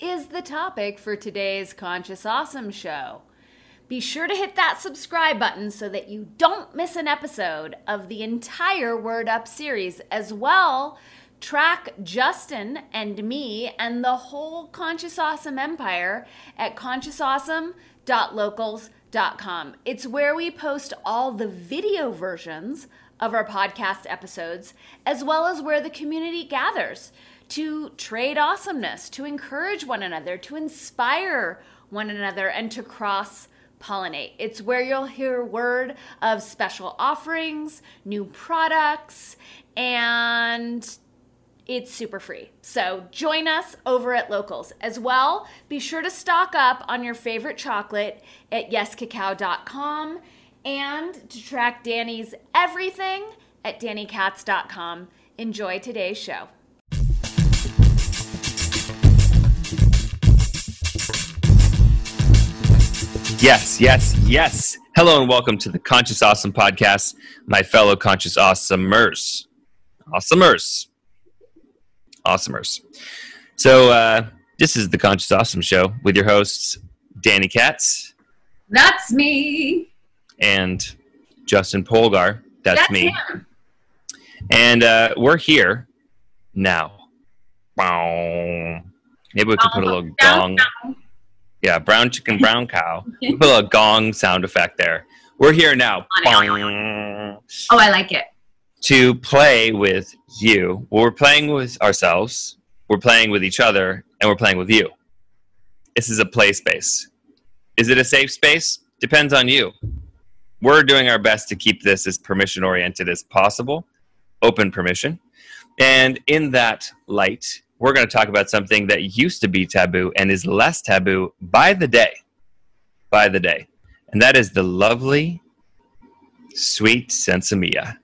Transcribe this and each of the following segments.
is the topic for today's Conscious Awesome show. Be sure to hit that subscribe button so that you don't miss an episode of the entire Word Up series, as well track Justin and me and the whole Conscious Awesome empire at consciousawesome.locals.com. It's where we post all the video versions of our podcast episodes, as well as where the community gathers to trade awesomeness, to encourage one another, to inspire one another, and to cross pollinate. It's where you'll hear word of special offerings, new products, and it's super free. So join us over at Locals. As well, be sure to stock up on your favorite chocolate at yescacao.com and to track Danny's everything at dannykatz.com. Enjoy today's show. Yes, yes, yes. Hello and welcome to the Conscious Awesome podcast, my fellow Conscious Awesomers. Awesomers. Awesomers. So, uh, this is the Conscious Awesome Show with your hosts, Danny Katz. That's me. And Justin Polgar. That's, That's me. Him. And uh, we're here now. Bow. Maybe we could put a little gong. Yeah, brown chicken, brown cow. Put a little gong sound effect there. We're here now. Oh, I like it. To play with you. Well, we're playing with ourselves, we're playing with each other, and we're playing with you. This is a play space. Is it a safe space? Depends on you. We're doing our best to keep this as permission oriented as possible, open permission. And in that light, we're going to talk about something that used to be taboo and is less taboo by the day. By the day. And that is the lovely, sweet sensimilla.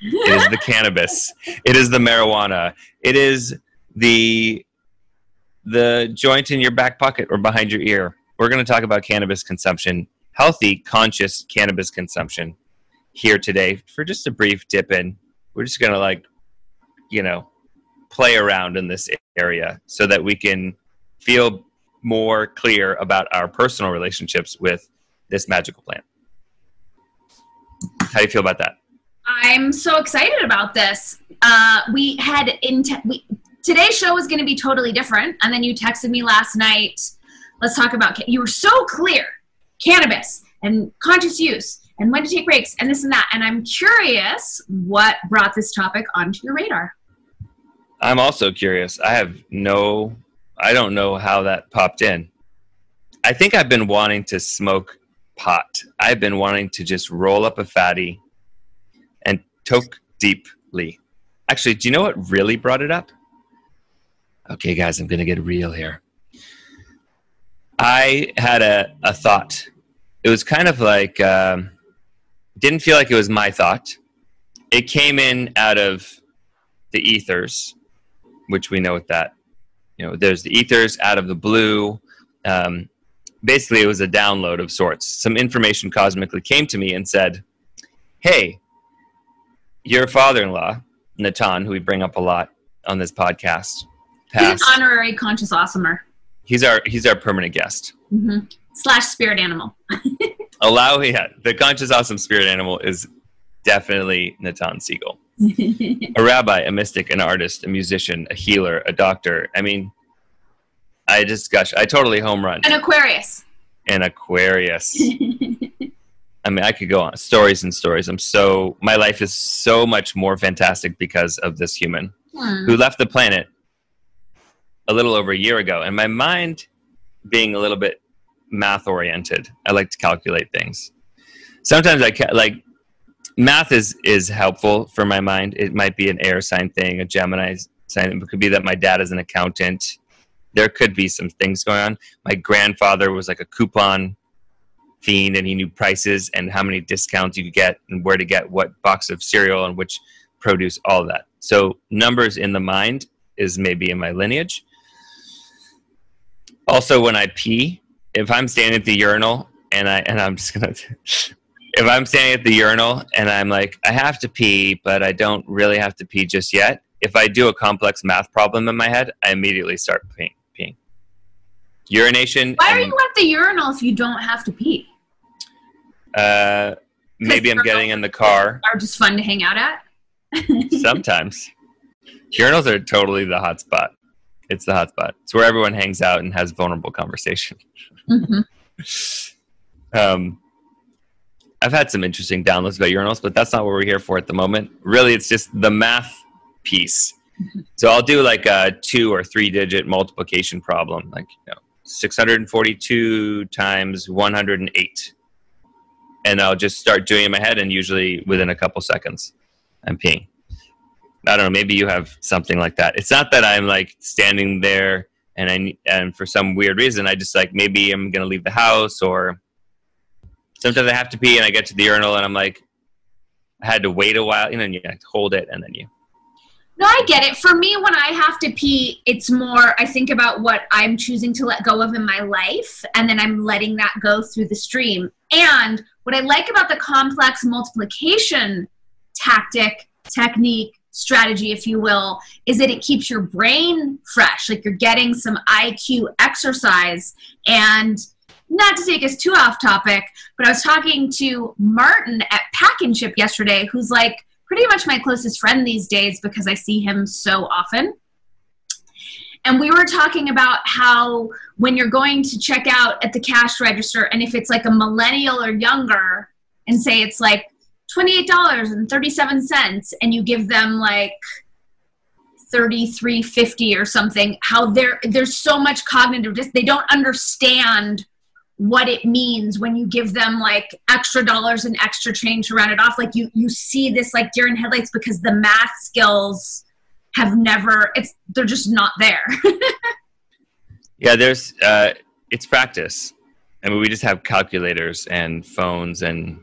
It is the cannabis. It is the marijuana. It is the the joint in your back pocket or behind your ear. We're going to talk about cannabis consumption, healthy, conscious cannabis consumption here today for just a brief dip in. We're just going to like, you know, play around in this area so that we can feel more clear about our personal relationships with this magical plant. How do you feel about that? I'm so excited about this. Uh, we had in te- we, today's show was going to be totally different, and then you texted me last night. Let's talk about. You were so clear, cannabis and conscious use, and when to take breaks, and this and that. And I'm curious what brought this topic onto your radar. I'm also curious. I have no, I don't know how that popped in. I think I've been wanting to smoke pot. I've been wanting to just roll up a fatty and toke deeply. Actually, do you know what really brought it up? Okay, guys, I'm going to get real here. I had a, a thought. It was kind of like, um, didn't feel like it was my thought. It came in out of the ethers which we know what that you know there's the ethers out of the blue. Um, basically it was a download of sorts. Some information cosmically came to me and said hey your father-in-law natan who we bring up a lot on this podcast passed. he's an honorary conscious awesomer. He's our he's our permanent guest. Mm-hmm. slash spirit animal. Allow yeah the conscious awesome spirit animal is definitely natan siegel a rabbi, a mystic, an artist, a musician, a healer, a doctor. I mean, I just gosh, I totally home run. An Aquarius. an Aquarius. I mean, I could go on stories and stories. I'm so my life is so much more fantastic because of this human Hmm. who left the planet a little over a year ago. And my mind, being a little bit math oriented, I like to calculate things. Sometimes I ca- like math is is helpful for my mind. It might be an air sign thing, a Gemini sign. It could be that my dad is an accountant. There could be some things going on. My grandfather was like a coupon fiend, and he knew prices and how many discounts you could get, and where to get what box of cereal and which produce, all that. So numbers in the mind is maybe in my lineage. Also, when I pee, if I'm standing at the urinal and I and I'm just gonna, if I'm standing at the urinal and I'm like I have to pee, but I don't really have to pee just yet. If I do a complex math problem in my head, I immediately start peeing. peeing. Urination. Why are you at the urinal if you don't have to pee? Uh, maybe I'm getting in the car. Are just fun to hang out at? Sometimes. Urinals are totally the hot spot. It's the hot spot. It's where everyone hangs out and has vulnerable conversation. Mm-hmm. Um, I've had some interesting downloads about urinals, but that's not what we're here for at the moment. Really, it's just the math piece. So I'll do like a two or three digit multiplication problem, like you know, 642 times 108. And I'll just start doing it in my head, and usually within a couple seconds, I'm peeing. I don't know. Maybe you have something like that. It's not that I'm like standing there and I and for some weird reason I just like maybe I'm gonna leave the house or sometimes I have to pee and I get to the urinal and I'm like I had to wait a while, you know, and you hold it and then you No, I get it. For me, when I have to pee, it's more I think about what I'm choosing to let go of in my life, and then I'm letting that go through the stream. And what I like about the complex multiplication tactic, technique, strategy, if you will, is that it keeps your brain fresh. Like you're getting some IQ exercise. And not to take us too off topic, but I was talking to Martin at Pack and Ship yesterday, who's like, pretty much my closest friend these days because I see him so often. And we were talking about how when you're going to check out at the cash register, and if it's like a millennial or younger, and say it's like $28.37, and you give them like 33.50 or something, how there there's so much cognitive dis- they don't understand what it means when you give them like extra dollars and extra change to round it off like you you see this like deer in headlights because the math skills have never it's they're just not there Yeah, there's uh, it's practice. I mean, we just have calculators and phones and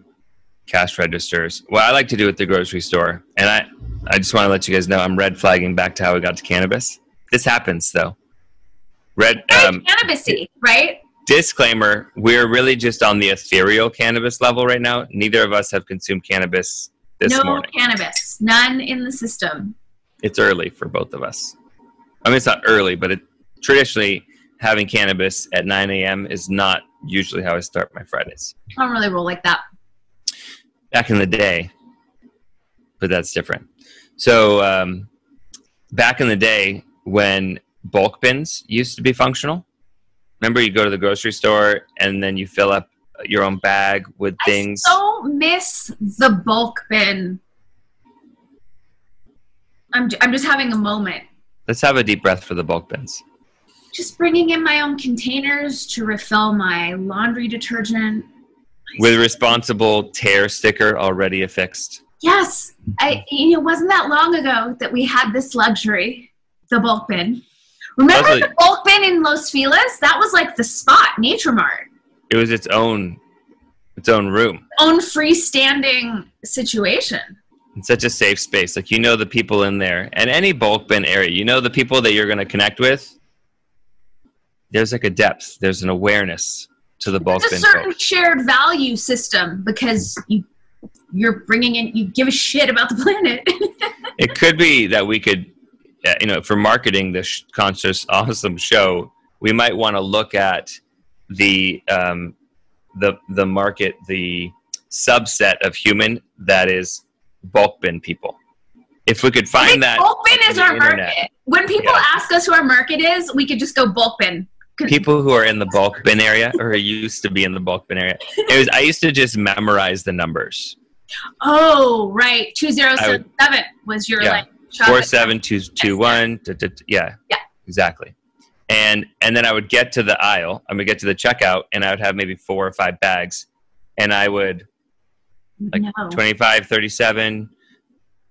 cash registers. What I like to do at the grocery store, and I, I just want to let you guys know, I'm red flagging back to how we got to cannabis. This happens though. Red um, cannabisy right disclaimer: We're really just on the ethereal cannabis level right now. Neither of us have consumed cannabis this no morning. cannabis none in the system It's early for both of us. I mean, it's not early, but it traditionally having cannabis at 9 a.m. is not usually how I start my Fridays. i don't really roll like that Back in the day, but that's different. So, um, back in the day when bulk bins used to be functional, remember you go to the grocery store and then you fill up your own bag with things. i so miss the bulk bin I'm, j- I'm just having a moment Let's have a deep breath for the bulk bins. just bringing in my own containers to refill my laundry detergent With responsible tear sticker already affixed. Yes, I. You know, it wasn't that long ago that we had this luxury, the bulk bin. Remember Also- the bulk bin in Los Feliz? That was like the spot, Nature Mart, It was its own, its own room. own freestanding situation. It's such a safe space. Like you know the people in there, and any bulk bin area, you know the people that you're going to connect with. There's like a depth. There's an awareness to the bulk a bin certain folks. shared value system because you you're bringing in you give a shit about the planet. It could be that we could, you know, for marketing this conscious, awesome show, we might want to look at the um, the the market, the subset of human that is bulk bin people. If we could find that, bulk bin is our internet. market. When people Yeah. ask us who our market is, we could just go bulk bin people who are in the bulk bin area or who used to be in the bulk bin area. It was I used to just memorize the numbers. Oh, right. 2077 was your Yeah. like Four seven two two one. Yeah. Yeah. Exactly. And and then I would get to the aisle. I would get to the checkout, and I would have maybe four or five bags, and I would like no. 25 37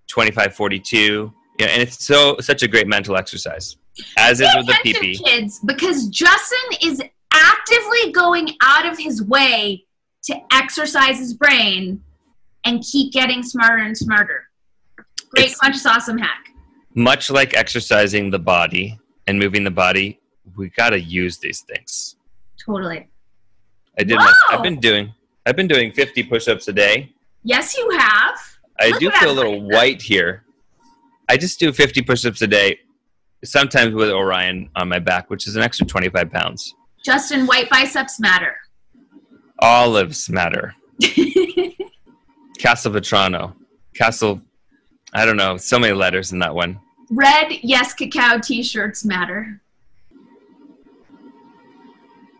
25 42 yeah and it's so such a great mental exercise as is with the pp kids, because Justin is actively going out of his way to exercise his brain and keep getting smarter and smarter. Great It's- conscious awesome hack. much like exercising the body and moving the body we got to use these things Totally. i did my, i've been doing i've been doing 50 push-ups a day Yes, you have. i Look do feel a little white here i just do 50 push-ups a day sometimes with orion on my back which is an extra 25 pounds Justin, white biceps matter. olives matter Castelvetrano castle i don't know so many letters in that one Red yes cacao t-shirts matter.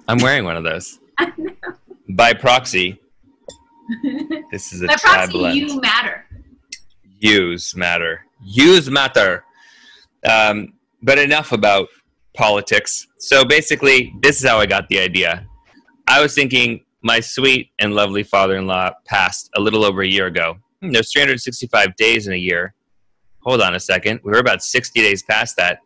I'm wearing one of those. By proxy, this is a By proxy, blend. you matter. Use matter. Use matter. Um, but enough about politics. So basically, this is how I got the idea. I was thinking my sweet and lovely father-in-law passed a little over a year ago. Hmm, There's 365 days in a year. Hold on a second. We were about 60 days past that.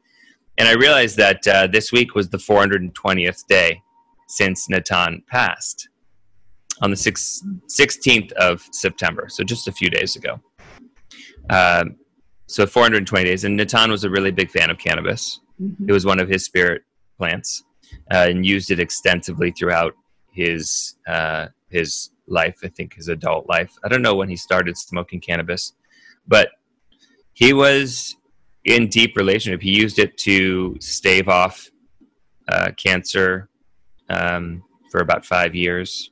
And I realized that uh, this week was the 420th day since Natan passed on the six, 16th of September. So just a few days ago. Um, so 420 days. And Natan was a really big fan of cannabis. It was one of his spirit plants uh, and used it extensively throughout his uh, his life. I think his adult life. I don't know when he started smoking cannabis, but he was in deep relationship. He used it to stave off uh, cancer um, for about five years.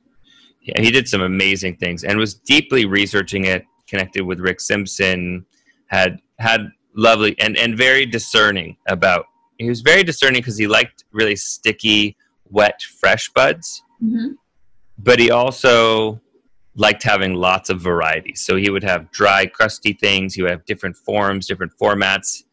Yeah, he did some amazing things and was deeply researching it. Connected with Rick Simpson, had had lovely and and very discerning about. He was very discerning because he liked really sticky, wet, fresh buds Mhm. But he also liked having lots of variety. So he would have dry, crusty things. He would have different forms, different formats.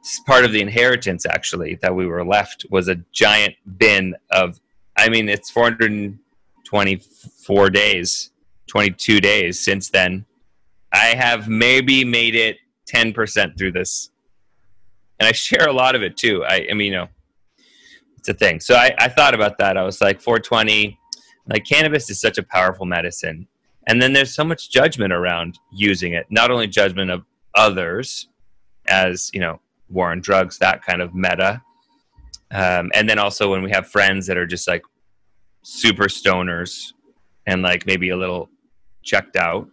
It's part of the inheritance, actually, that we were left was a giant bin of. I mean, it's 424 days, 22 days since then. I have maybe made it 10% through this, and I share a lot of it too. I, I mean, you know, it's a thing. So I, I thought about that. I was like, 420 like cannabis is such a powerful medicine. And then there's so much judgment around using it. Not only judgment of others as you know war on drugs that kind of meta. Um, and then also when we have friends that are just like super stoners and like maybe a little checked out.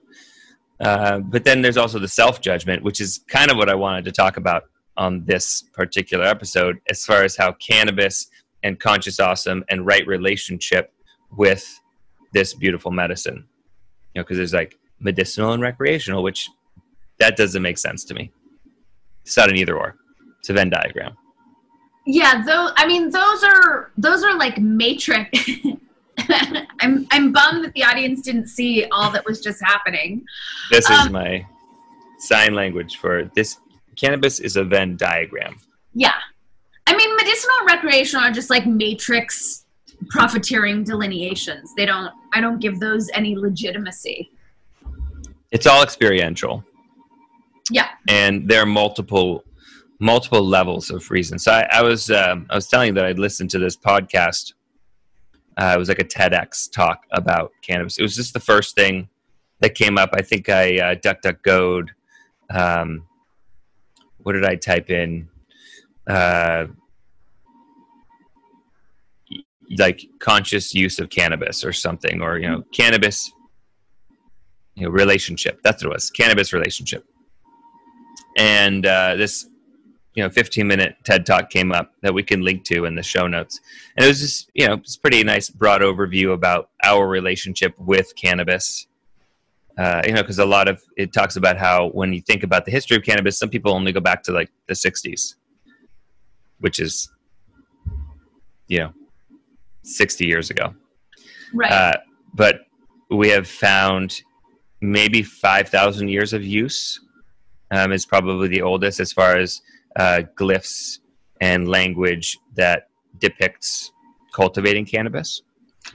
Uh, but then there's also the self-judgment which is kind of what i wanted to talk about on this particular episode as far as how cannabis and conscious awesome and right relationship with this beautiful medicine. You know, because there's like medicinal and recreational, which that doesn't make sense to me. It's not an either or. It's a Venn diagram. Yeah, though I mean those are those are like matrix. I'm I'm bummed that the audience didn't see all that was just happening. This is Um, my sign language for this. Cannabis is a Venn diagram. Yeah. I mean medicinal and recreational are just like matrix profiteering delineations. They don't I don't give those any legitimacy. It's all experiential. Yeah. and there are multiple multiple levels of reasons. So I, I was um, I was telling you that I'd listened to this podcast. Uh, it was like a TEDx talk about cannabis. It was just the first thing that came up. I think I uh, duck duck. Um, what did I type in? Uh, like conscious use of cannabis or something, or you know, cannabis. You know, relationship. That's what it was. Cannabis relationship and uh, this you know 15 minute ted talk came up that we can link to in the show notes and it was just you know it's pretty nice broad overview about our relationship with cannabis uh, you know because a lot of it talks about how when you think about the history of cannabis some people only go back to like the 60s which is you know, 60 years ago. Right. Uh, but we have found maybe 5,000 years of use um, is probably the oldest as far as uh, glyphs and language that depicts cultivating cannabis.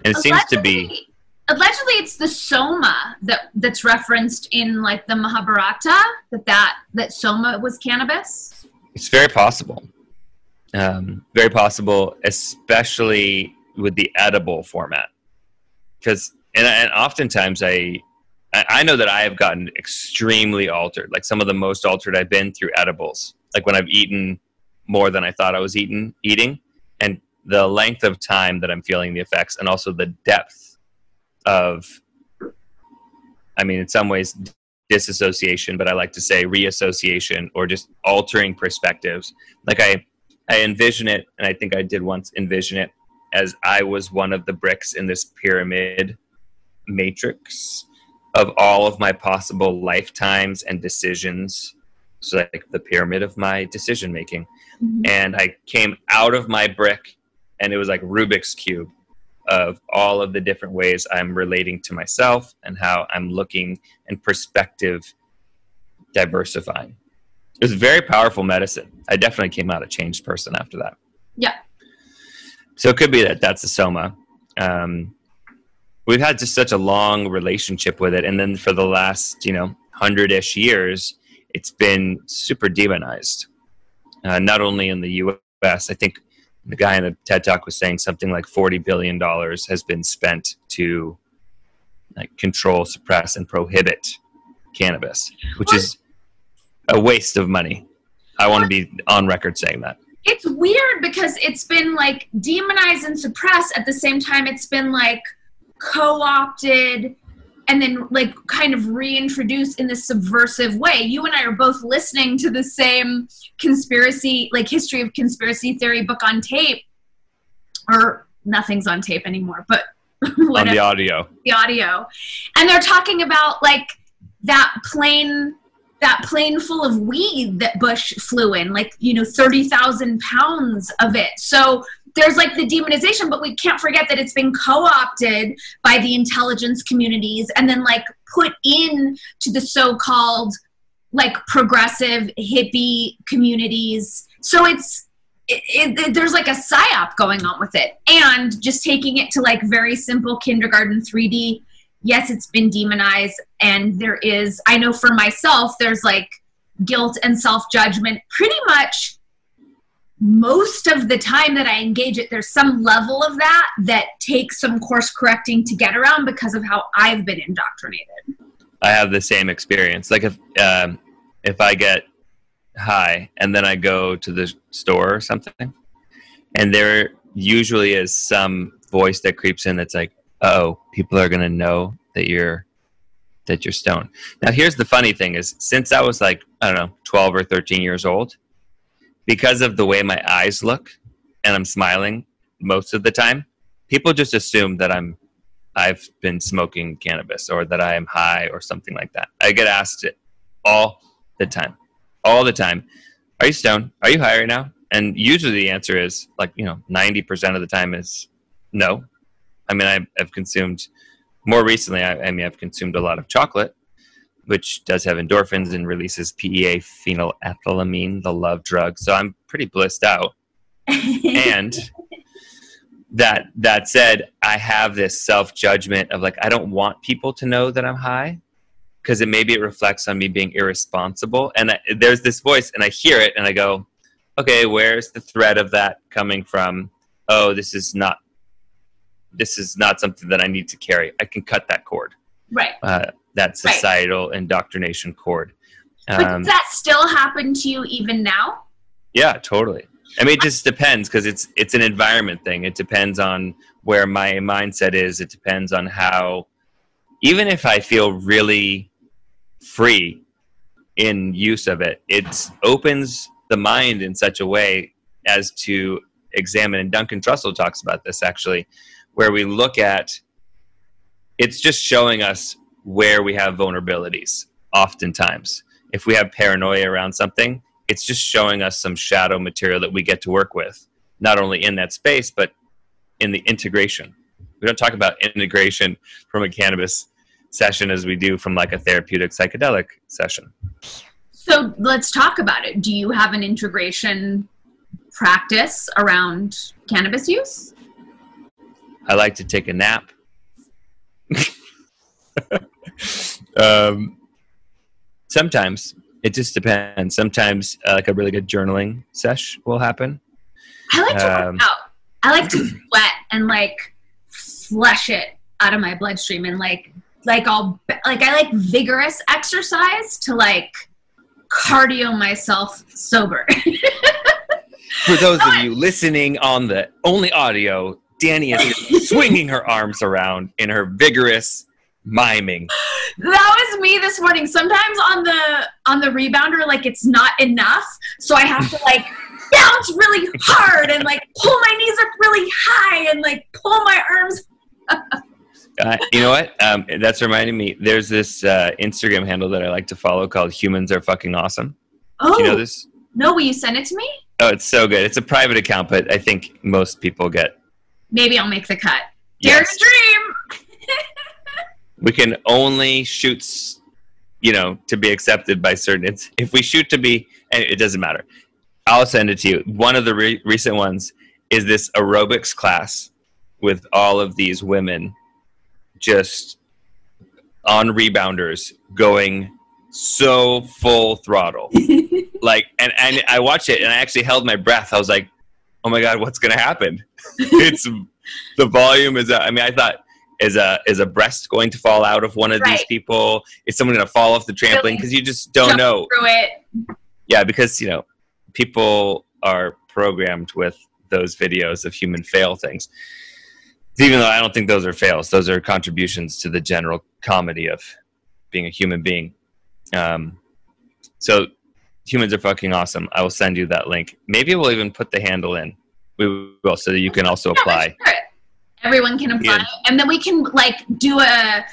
And it seems to be. Allegedly, it's the soma that that's referenced in like the Mahabharata. That that that soma was cannabis. It's very possible. Um, very possible, especially with the edible format, because and, and oftentimes I I know that I have gotten extremely altered. Like some of the most altered I've been through edibles. Like when I've eaten more than I thought I was eating, eating, and the length of time that I'm feeling the effects, and also the depth of. I mean, in some ways, disassociation, but I like to say reassociation or just altering perspectives. Like I, I envision it, and I think I did once envision it as I was one of the bricks in this pyramid matrix of all of my possible lifetimes and decisions. So like the pyramid of my decision making. Mm-hmm. And I came out of my brick and it was like Rubik's cube of all of the different ways I'm relating to myself and how I'm looking and perspective diversifying. It was very powerful medicine. I definitely came out a changed person after that. Yeah. So it could be that that's a soma. Um, we've had just such a long relationship with it, and then for the last you know hundred-ish years, it's been super demonized. Uh, not only in the U.S., I think the guy in the TED Talk was saying something like forty billion dollars has been spent to like control, suppress, and prohibit cannabis, which What? is a waste of money. I want to be on record saying that. It's weird because it's been like demonized and suppressed at the same time. It's been like co-opted and then like kind of reintroduced in this subversive way. You and I are both listening to the same conspiracy, like history of conspiracy theory book on tape, or nothing's on tape anymore, but On the audio, the audio and they're talking about like that plane that plane full of weed that bush flew in like you know 30,000 pounds of it. So there's like the demonization but we can't forget that it's been co-opted by the intelligence communities and then like put in to the so-called like progressive hippie communities. So it's it, it, there's like a psyop going on with it. And just taking it to like very simple kindergarten 3d yes it's been demonized and there is i know for myself there's like guilt and self-judgment pretty much most of the time that i engage it there's some level of that that takes some course correcting to get around because of how i've been indoctrinated I have the same experience. Like if um, if I get high and then I go to the store or something, and there usually is some voice that creeps in that's like, "Oh, people are gonna know that you're that you're stoned." Now, here's the funny thing: is since I was like I don't know, 12 or 13 years old, because of the way my eyes look and I'm smiling most of the time, people just assume that I'm I've been smoking cannabis or that I am high or something like that. I get asked it all the time. All the time. Are you stoned? Are you high right now? And usually the answer is like, you know, 90% of the time is no. I mean, I've, I've consumed more recently, I, I mean, I've consumed a lot of chocolate, which does have endorphins and releases PEA phenylethylamine, the love drug. So I'm pretty blissed out. And that that said i have this self judgment of like i don't want people to know that i'm high because it maybe it reflects on me being irresponsible. And I, there's this voice and i hear it and i go okay where's the thread of that coming from? Oh this is not this is not something that i need to carry i can cut that cord right uh, that Right. societal indoctrination cord but um, does that still happen to you even now Yeah, totally. I mean, it just depends because it's it's an environment thing. It depends on where my mindset is. It depends on how, even if I feel really free in use of it, it opens the mind in such a way as to examine. And Duncan Trussell talks about this actually, where we look at. It's just showing us where we have vulnerabilities. Oftentimes, if we have paranoia around something, it's just showing us some shadow material that we get to work with not only in that space but in the integration. We don't talk about integration from a cannabis session as we do from like a therapeutic psychedelic session. So let's talk about it. Do you have an integration practice around cannabis use? I like to take a nap. um, sometimes it just depends. Sometimes uh, like a really good journaling sesh will happen. I like to Um, work out. I like to sweat and like flush it out of my bloodstream and like like I'll like I like vigorous exercise to like cardio myself sober. For those of you listening on the only audio, Danny is swinging her arms around in her vigorous miming. that was me this morning. Sometimes on the on the rebounder, like it's not enough, so I have to like bounce really hard and like pull my knees up really high and like pull my arms. Uh, you know what? Um, that's reminding me. There's this uh, Instagram handle that I like to follow called "Humans Are Fucking Awesome." Oh Do you know this? no! Will you send it to me? Oh, it's so good. It's a private account, but I think most people get. Maybe I'll make the cut. Dare Yes. to dream. We can only shoot, you know, to be accepted by certain. It's, if we shoot to be, and it doesn't matter. I'll send it to you. One of the re- recent ones is this aerobics class with all of these women just on rebounders going so full throttle. like and, and I watched it and I actually held my breath. I was like, oh my god, what's gonna happen? it's the volume is I mean I thought is a is a breast going to fall out of one of these people? Is someone gonna fall off the trampoline? Because you just don't Jump know. Through it. Yeah, because you know, people are programmed with those videos of human fail things. Even though I don't think those are fails, those are contributions to the general comedy of being a human being. Um, so humans are fucking awesome. I will send you that link. Maybe we'll even put the handle in. We will, so that you can also Yeah, apply. it. Everyone can apply, Yeah. and then we can like do a.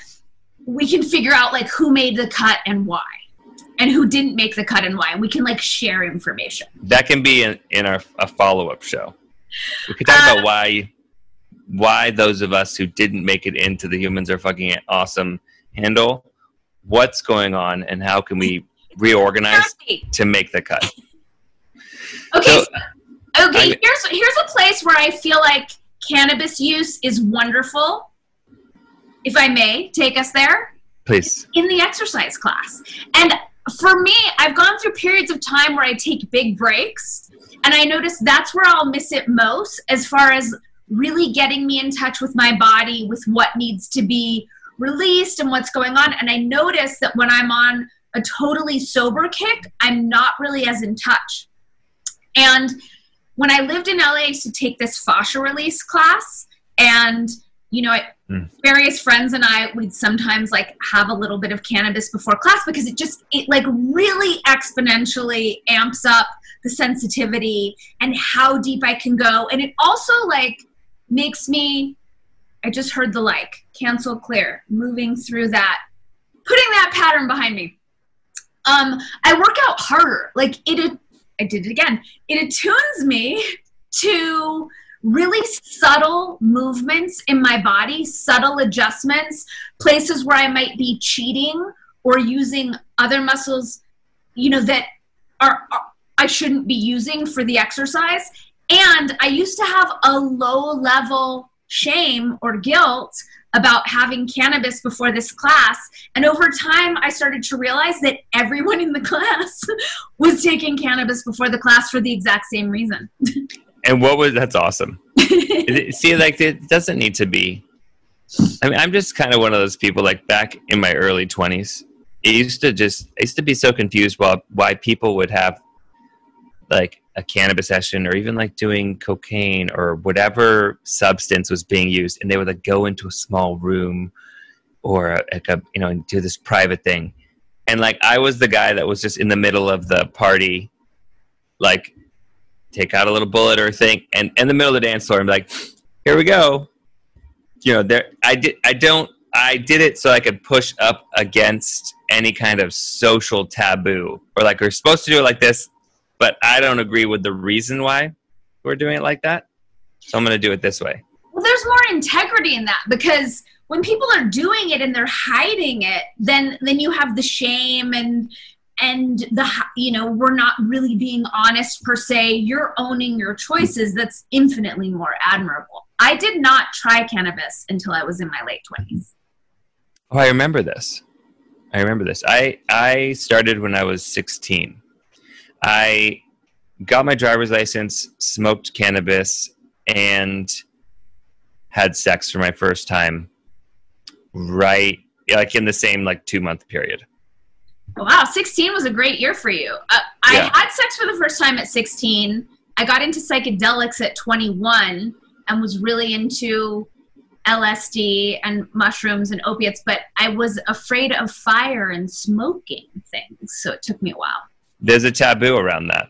We can figure out like who made the cut and why, and who didn't make the cut and why, and we can like share information. That can be in, in our a follow up show. We could talk Uh, about why why those of us who didn't make it into the humans are fucking awesome handle, what's going on, and how can we reorganize to make the cut. Okay, So- so- okay. I'm- here's here's a place where I feel like cannabis use is wonderful. If I may take us there. Please. in the exercise class. And for me, I've gone through periods of time where I take big breaks, and I notice that's where I'll miss it most as far as really getting me in touch with my body, with what needs to be released and what's going on. And I notice that when I'm on a totally sober kick, I'm not really as in touch. And when I lived in LA, I used to take this fascia release class, and you know, I, hmm. various friends and I would sometimes like have a little bit of cannabis before class because it just it like really exponentially amps up the sensitivity and how deep I can go. And it also like makes me I just heard the like cancel clear moving through that putting that pattern behind me um I work out harder like it I did it again it attunes me to really subtle movements in my body, subtle adjustments, places where I might be cheating or using other muscles, you know, that are, are I shouldn't be using for the exercise. And I used to have a low level shame or guilt about having cannabis before this class. And over time, I started to realize that everyone in the class was taking cannabis before the class for the exact same reason. And what was that's awesome. See, like it doesn't need to be. I mean, I'm just kind of one of those people. Like back in my early 20s, it used to just I used to be so confused why why people would have like a cannabis session or even like doing cocaine or whatever substance was being used, and they would like go into a small room or like a you know and do this private thing, and like I was the guy that was just in the middle of the party, like take out a little bullet or thing and in the middle of the dance floor i'm like here we go. You know there i did i don't i did it so i could push up against any kind of social taboo or like we're supposed to do it like this but i don't agree with the reason why we're doing it like that so i'm going to do it this way Well, there's more integrity in that because when people are doing it and they're hiding it, then then you have the shame and and the you know we're not really being honest per se. You're owning your choices. That's infinitely more admirable. I did not try cannabis until I was in my late twenties. Oh, I remember this. I remember this. I I started when I was 16. I got my driver's license, smoked cannabis, and had sex for my first time right like in the same like two month period wow. 16 was a great year for you. Uh, i yeah. had sex for the first time at 16 i got into psychedelics at 21 and was really into lsd and mushrooms and opiates but i was afraid of fire and smoking things so it took me a while there's a taboo around that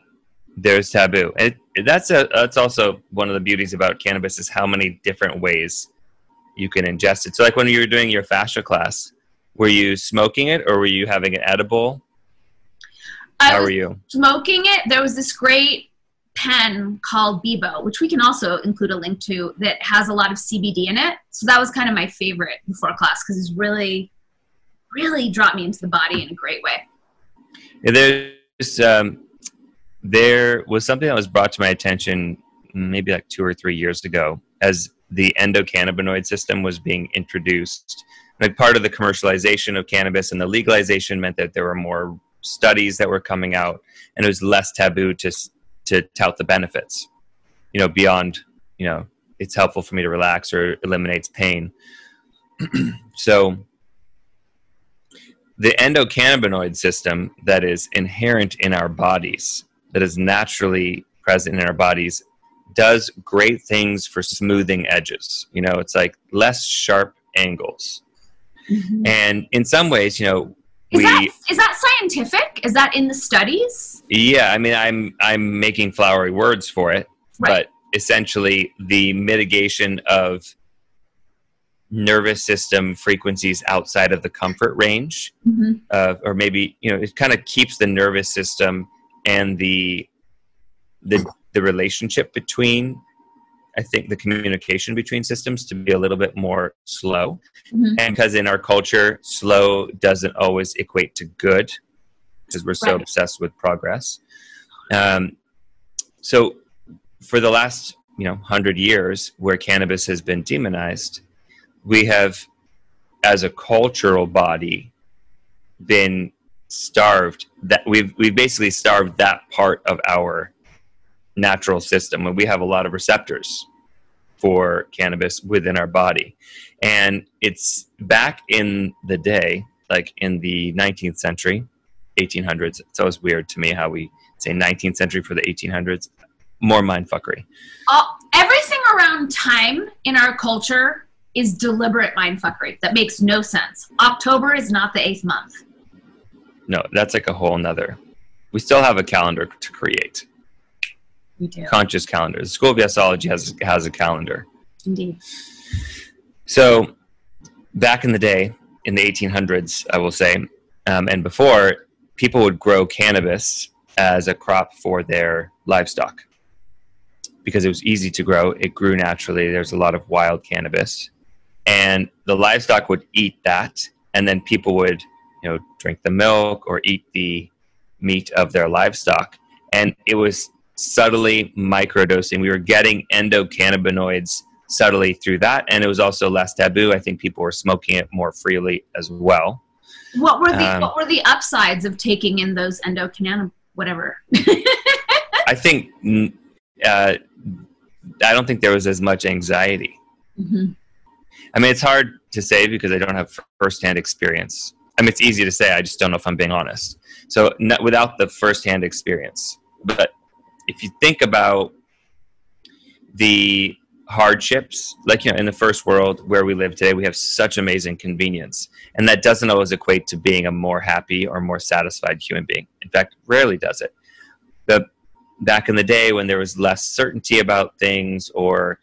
there's taboo and that's a that's also one of the beauties about cannabis is how many different ways you can ingest it. So, like when you were doing your fascia class, were you smoking it or were you having an edible? How were you? Smoking it. There was this great pen called Beboe, which we can also include a link to, that has a lot of CBD in it. So that was kind of my favorite before class because it's really, really dropped me into the body in a great way. Yeah, there's um, there was something that was brought to my attention maybe like two or three years ago as the endocannabinoid system was being introduced. Like part of the commercialization of cannabis and the legalization meant that there were more studies that were coming out, and it was less taboo to to tout the benefits. You know, beyond you know, it's helpful for me to relax or eliminates pain. so the endocannabinoid system that is inherent in our bodies, that is naturally present in our bodies, does great things for smoothing edges. You know, it's like less sharp angles. Mm-hmm. And in some ways, you know, is we, that is that scientific? Is that in the studies? Yeah, I mean, I'm I'm making flowery words for it, right. but essentially the mitigation of nervous system frequencies outside of the comfort range, mm-hmm. uh, or maybe you know, it kind of keeps the nervous system and the the the relationship between I think the communication between systems to be a little bit more slow. Mm-hmm. And because in our culture, slow doesn't always equate to good because we're so right. obsessed with progress. Um, so for the last, you know, hundred years where cannabis has been demonized, we have, as a cultural body, been starved that we've, we've basically starved that part of our natural system. We have a lot of receptors for cannabis within our body. And it's back in the day like in the 19th century 1800s it's always weird to me how we say 19th century for the 1800s more mindfuckery. Uh, everything around time in our culture is deliberate mindfuckery that makes no sense october is not the eighth month no that's like a whole nother we still have a calendar to create we do. Conscious calendar. The School of Yesology has has a calendar. Indeed. So, back in the day, in the 1800s, I will say, um, and before, people would grow cannabis as a crop for their livestock because it was easy to grow. It grew naturally. There's a lot of wild cannabis, and the livestock would eat that, and then people would, you know, drink the milk or eat the meat of their livestock, and it was subtly microdosing. We were getting endocannabinoids subtly through that, and it was also less taboo. I think people were smoking it more freely as well. What were the um, What were the upsides of taking in those endocannabinoids? Whatever. I think uh, I don't think there was as much anxiety. Mm-hmm. I mean, it's hard to say because I don't have firsthand experience. I mean, it's easy to say. I just don't know if I'm being honest. So, not, without the firsthand experience, but if you think about the hardships, like you know, in the first world where we live today, we have such amazing convenience, and that doesn't always equate to being a more happy or more satisfied human being. In fact, rarely does it. But back in the day when there was less certainty about things, or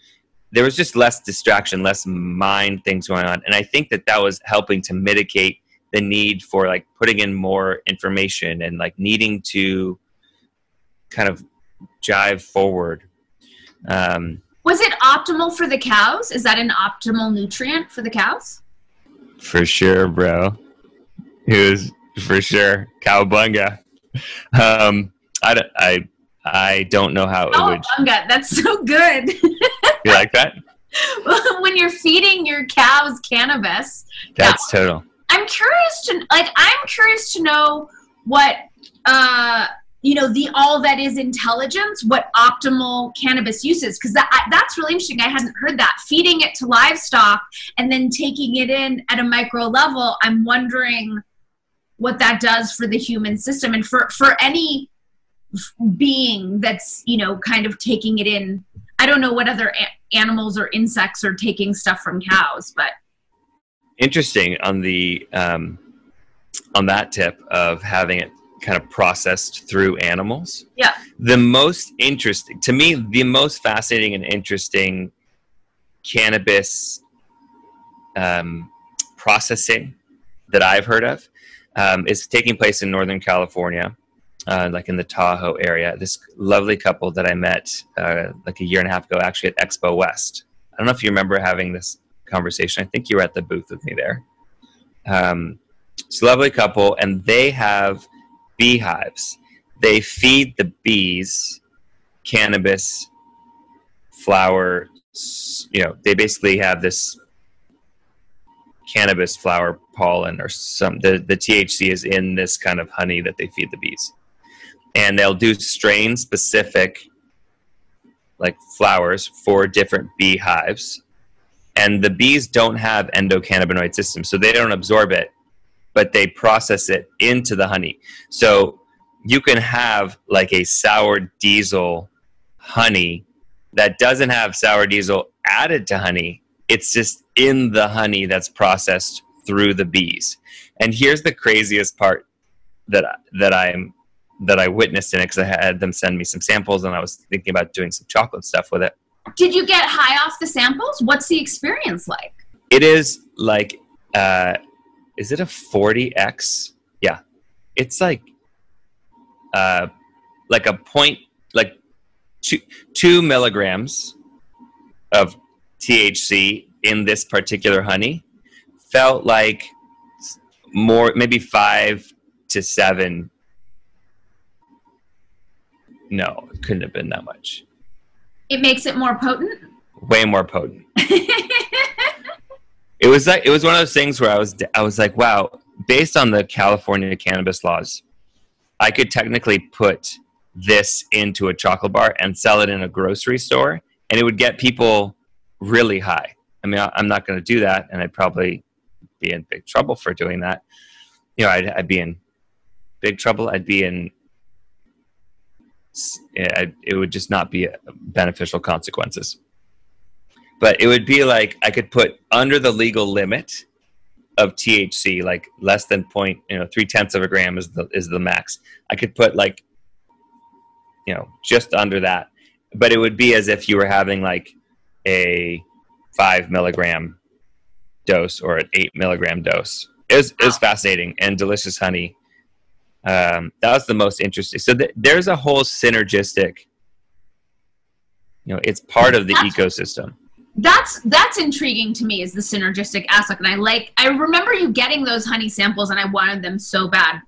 there was just less distraction, less mind things going on, and I think that that was helping to mitigate the need for like putting in more information and like needing to kind of jive forward. Um, Was it optimal for the cows? Is that an optimal nutrient for the cows? For sure, bro. It was for sure cowabunga. Um, I, don't- I, I don't know how it would. bunga, that's so good. You like that? when you're feeding your cows cannabis, That's total. I'm curious to like I'm curious to know what uh you know the all that is intelligence what optimal cannabis use is because that that's really interesting i hadn't heard that feeding it to livestock and then taking it in at a micro level i'm wondering what that does for the human system and for for any being that's you know kind of taking it in don't know what other a- animals or insects are taking stuff from cows but Interesting on the um, on that tip of having it kind of processed through animals. Yeah. The most interesting to me, the most fascinating and interesting cannabis um, processing that I've heard of um, is taking place in Northern California, uh, like in the Tahoe area. This lovely couple that I met uh, like a year and a half ago, actually at Expo West. I don't know if you remember having this conversation. I think you were at the booth with me there. Um, it's a lovely couple, and they have beehives. They feed the bees cannabis flower. You know, they basically have this cannabis flower pollen or some the, the THC is in this kind of honey that they feed the bees. And they'll do strain specific like flowers for different beehives. And the bees don't have endocannabinoid systems, so they don't absorb it, but they process it into the honey. So you can have like a sour diesel honey that doesn't have sour diesel added to honey. It's just in the honey that's processed through the bees. And here's the craziest part that that I'm that I witnessed in it because I had them send me some samples and I was thinking about doing some chocolate stuff with it. Did you get high off the samples? What's the experience like? It is like, uh, is it a 40x? Yeah, it's like, uh, like a point, like two two milligrams of THC in this particular honey felt like more, maybe five to seven. No, it couldn't have been that much. It makes it more potent. Way more potent. it was like it was one of those things where I was I was like, wow, based on the California cannabis laws, I could technically put this into a chocolate bar and sell it in a grocery store, and it would get people really high. I mean, I- I'm not going to do that, and I'd probably be in big trouble for doing that. You know, I'd, I'd be in big trouble. I'd be in. Eh, I'd, it would just not be beneficial consequences but it would be like I could put under the legal limit of THC, like less than point, you know, three tenths of a gram is the is the max. I could put like, you know, just under that, but it would be as if you were having like a five milligram dose or an eight milligram dose. It was it was fascinating and delicious honey. Um, that was the most interesting. So th- there's a whole synergistic. You know, it's part of the That's- ecosystem. That's that's intriguing to me is the synergistic aspect, and I like. I remember you getting those honey samples, and I wanted them so bad.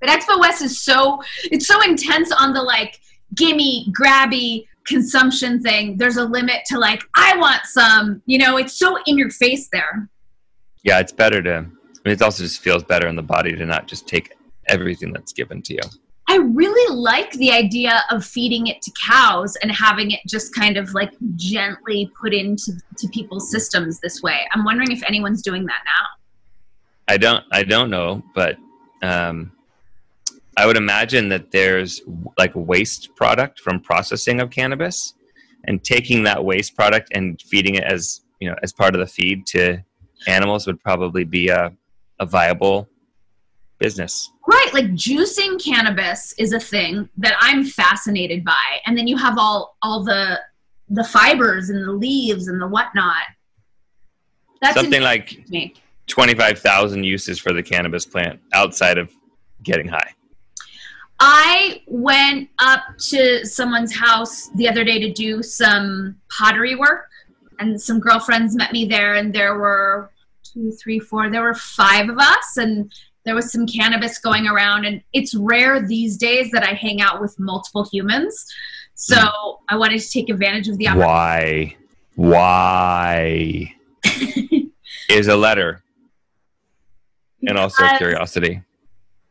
But Expo West is so it's so intense on the like gimme grabby consumption thing. There's a limit to like I want some. You know, it's so in your face there. yeah, it's better to. I mean, it also just feels better in the body to not just take everything that's given to you. I really like the idea of feeding it to cows and having it just kind of like gently put into to people's systems this way. I'm wondering if anyone's doing that now. I don't. I don't know, but um, I would imagine that there's like waste product from processing of cannabis, and taking that waste product and feeding it as you know as part of the feed to animals would probably be a, a viable business. Right, like juicing cannabis is a thing that I'm fascinated by, and then you have all all the the fibers and the leaves and the whatnot. That's Something like twenty five thousand uses for the cannabis plant outside of getting high. I went up to someone's house the other day to do some pottery work, and some girlfriends met me there, and there were two, three, four, there were five of us, and there was some cannabis going around. And it's rare these days that I hang out with multiple humans. So hmm. I wanted to take advantage of the opportunity. Why? Why? is a letter and also curiosity.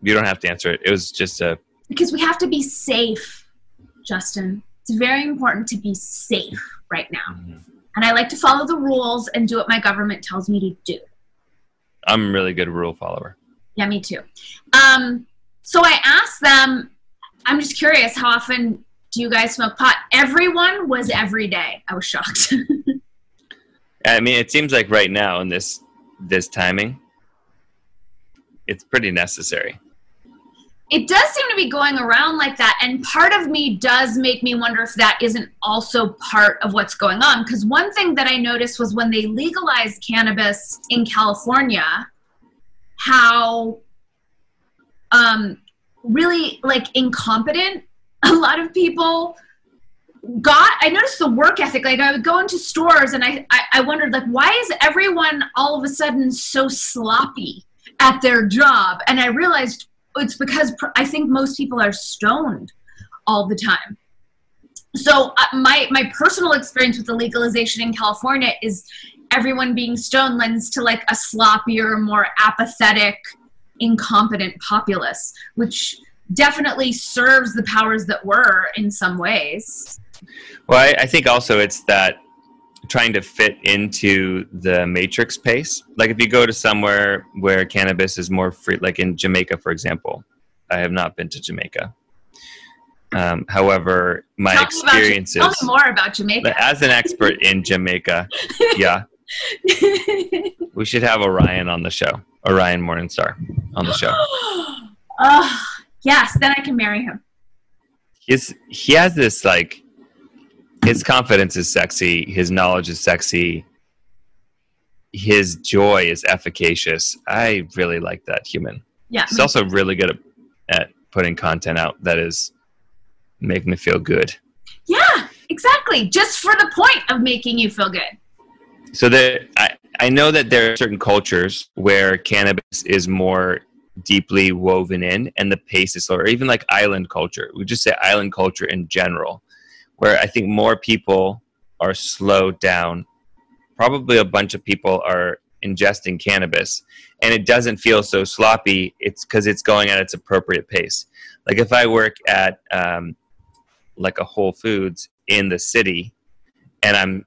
You don't have to answer it. It was just a because we have to be safe, Justin. It's very important to be safe right now. Mm-hmm. And I like to follow the rules and do what my government tells me to do. I'm a really good rule follower. Yeah, me too. Um, so I asked them, I'm just curious, how often do you guys smoke pot? Everyone was every day. I was shocked. I mean, it seems like right now in this this timing, it's pretty necessary. it does seem to be going around like that. And part of me does make me wonder if that isn't also part of what's going on. Because one thing that I noticed was when they legalized cannabis in California, how um, really like incompetent a lot of people got. I noticed the work ethic like i would go into stores and I, I i wondered like why is everyone all of a sudden so sloppy at their job? And i realized it's because pr- i think most people are stoned all the time. So uh, my my personal experience with the legalization in california is everyone being stoned lends to like a sloppier more apathetic incompetent populace which definitely serves the powers that were in some ways Well, I, I think also it's that trying to fit into the matrix pace. Like if you go to somewhere where cannabis is more free, like in Jamaica, for example. I have not been to Jamaica. Um, however, my Tell me about experiences tell me more about jamaica as an expert in Jamaica, yeah, we should have Orion on the show. Orion Morningstar on the show. oh, yes then i can marry him His he has this like his confidence is sexy, his knowledge is sexy, his joy is efficacious. I really like that human. yeah He's also really good at, at putting content out that is making me feel good. Yeah, exactly. Just for the point of making you feel good. So there, I, I know that there are certain cultures where cannabis is more deeply woven in and the pace is slower, even like island culture. We just say island culture in general, where I think more people are slowed down. Probably a bunch of people are ingesting cannabis and it doesn't feel so sloppy. It's because it's going at its appropriate pace. Like if I work at um, like a Whole Foods in the city and I'm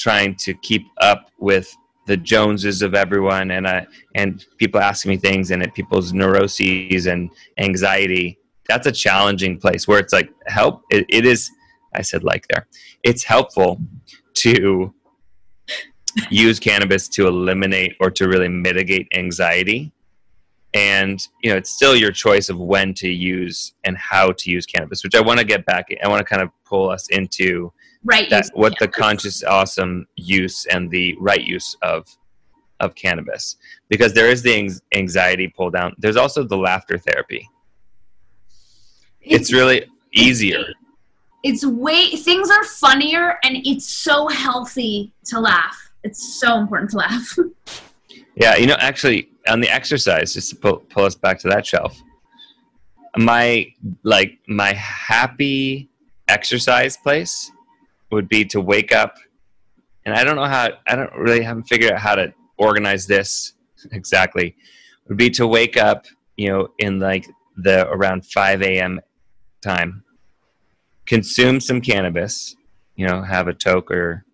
trying to keep up with the Joneses of everyone and I and people asking me things and people's neuroses and anxiety. That's a challenging place where it's like help. It, it is. I said like there. It's helpful to use cannabis to eliminate or to really mitigate anxiety. And you know, it's still your choice of when to use and how to use cannabis, which I want to get back. I want to kind of pull us into Right. that use- what the conscious awesome use and the right use of of cannabis because there is the anxiety pull down there's also the laughter therapy it's really easier it's way things are funnier and it's so healthy to laugh. It's so important to laugh. yeah you know actually on the exercise just to pull, pull us back to that shelf my like my happy exercise place would be to wake up and i don't know how i don't really haven't figured out how to organize this exactly. Would be to wake up you know in like the around 5 a.m time consume some cannabis you know have a toke or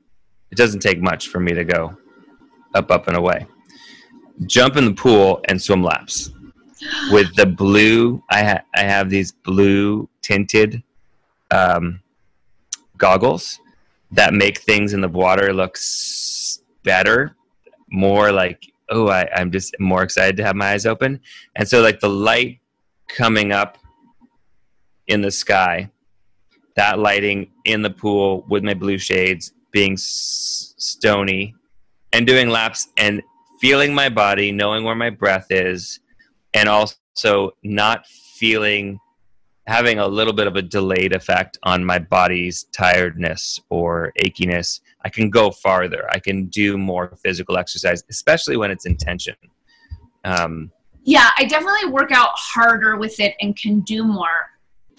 it doesn't take much for me to go up up and away. Jump in the pool and swim laps. With the blue i ha- i have these blue tinted um, goggles that make things in the water look better more like oh i'm just more excited to have my eyes open. And so like the light coming up in the sky that lighting in the pool with my blue shades being s- stony and doing laps and feeling my body knowing where my breath is and also not feeling having a little bit of a delayed effect on my body's tiredness or achiness, I can go farther. I can do more physical exercise, especially when it's intention. Um, yeah, I definitely work out harder with it and can do more.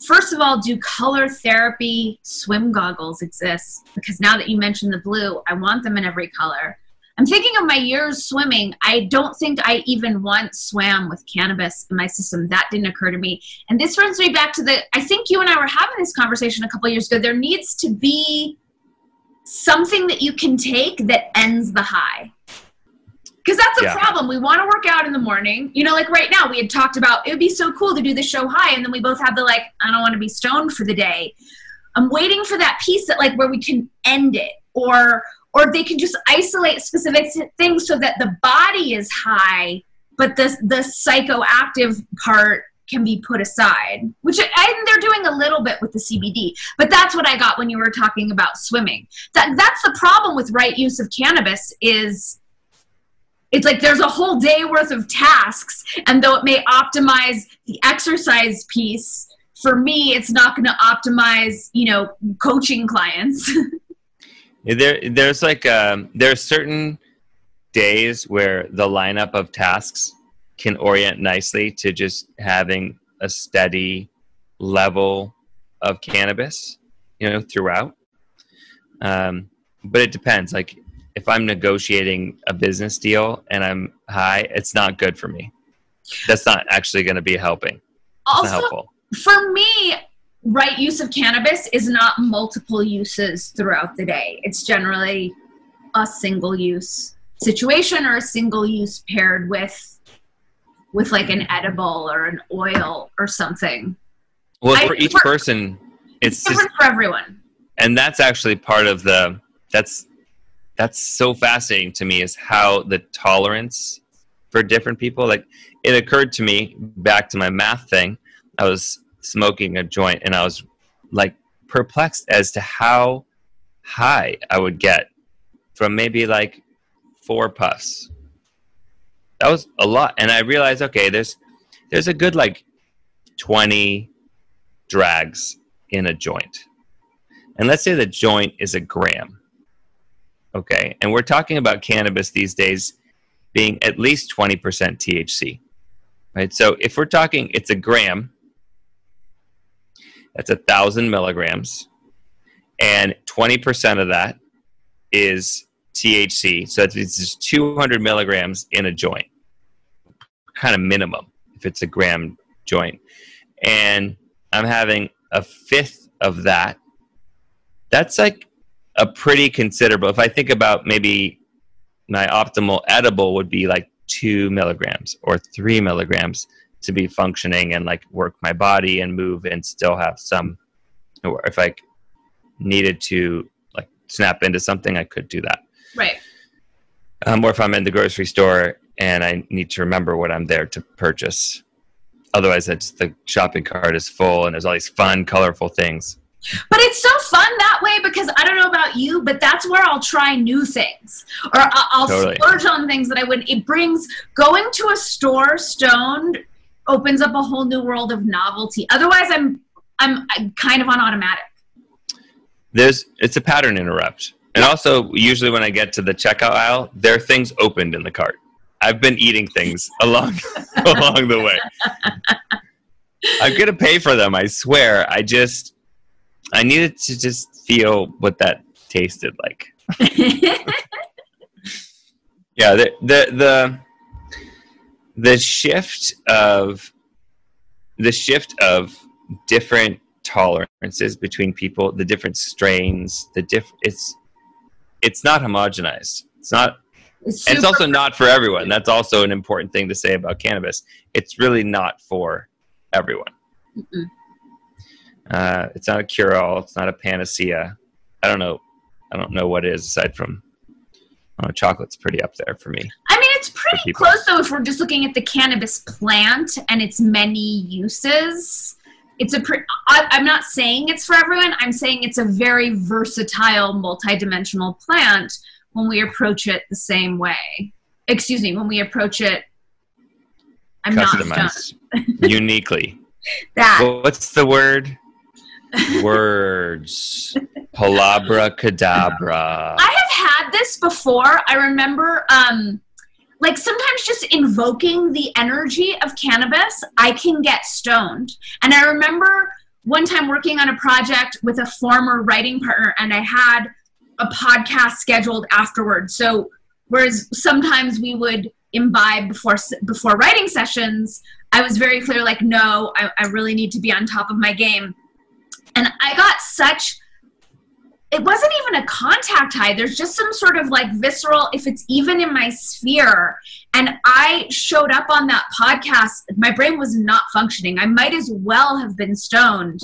First of all, do color therapy swim goggles exist? Because now that you mentioned the blue, I want them in every color. I'm thinking of my years swimming. I don't think I even once swam with cannabis in my system. That didn't occur to me. And this brings me back to the I think you and I were having this conversation a couple years ago. There needs to be something that you can take that ends the high. Because that's a yeah. problem. We want to work out in the morning. You know, like right now, we had talked about it would be so cool to do the show high, and then we both have the like, I don't want to be stoned for the day. I'm waiting for that piece that like where we can end it, or or they can just isolate specific things so that the body is high, but the the psychoactive part can be put aside, which I, they're doing a little bit with the CBD. But that's what I got when you were talking about swimming. That that's the problem with right use of cannabis is it's like there's a whole day worth of tasks, and though it may optimize the exercise piece, for me, it's not going to optimize, you know, coaching clients. there, there's like um, there are certain days where the lineup of tasks can orient nicely to just having a steady level of cannabis, you know, throughout. Um, but it depends. Like if I'm negotiating a business deal and I'm high, it's not good for me. That's not actually going to be helping. It's also, for me, right use of cannabis is not multiple uses throughout the day. It's generally a single use situation or a single use paired with with like an edible or an oil or something. Well, for I, each for, person, it's, it's different just, for everyone. And that's actually part of the that's that's so fascinating to me is how the tolerance for different people like it occurred to me back to my math thing i was smoking a joint and i was like perplexed as to how high i would get from maybe like four puffs. That was a lot and i realized okay there's there's a good like 20 drags in a joint. And let's say the joint is a gram okay? And we're talking about cannabis these days being at least 20% thc right? So if we're talking it's a gram that's a thousand milligrams and 20% of that is THC. So it's just 200 milligrams in a joint, kind of minimum if it's a gram joint. And I'm having a fifth of that. That's like a pretty considerable. If I think about maybe my optimal edible would be like two milligrams or three milligrams to be functioning and like work my body and move and still have some. Or if I needed to like snap into something, I could do that. Right. Um, or if I'm in the grocery store and I need to remember what I'm there to purchase. Otherwise, it's the shopping cart is full and there's all these fun, colorful things. But it's so fun that way because I don't know about you, but that's where I'll try new things or I'll totally. splurge on things that I wouldn't. It brings going to a store stoned opens up a whole new world of novelty. Otherwise, I'm I'm, I'm kind of on automatic. There's it's a pattern interrupt. And also, usually when I get to the checkout aisle, there are things opened in the cart. I've been eating things along along the way. I'm gonna pay for them. I swear. I just I needed to just feel what that tasted like. yeah, the, the the the shift of the shift of different tolerances between people, the different strains, the diff it's it's not homogenized. It's not. It's, it's also not for everyone. That's also an important thing to say about cannabis. It's really not for everyone. Uh, it's not a cure-all. It's not a panacea. I don't know. I don't know what it is aside from. Oh, chocolate's pretty up there for me. I it's pretty close though. If we're just looking at the cannabis plant and its many uses, it's a pre- I, i'm not saying it's for everyone i'm saying it's a very versatile multidimensional plant when we approach it the same way excuse me when we approach it i'm not uniquely that. Well, what's the word? Words. Palabra cadabra. I have had this before. I remember, um, like sometimes just invoking the energy of cannabis, I can get stoned. And I remember one time working on a project with a former writing partner, and I had a podcast scheduled afterwards. So whereas sometimes we would imbibe before before writing sessions, I was very clear, like, no, I, I really need to be on top of my game. And I got such it wasn't even a contact high. There's just some sort of like visceral, if it's even in my sphere. And I showed up on that podcast, my brain was not functioning. I might as well have been stoned.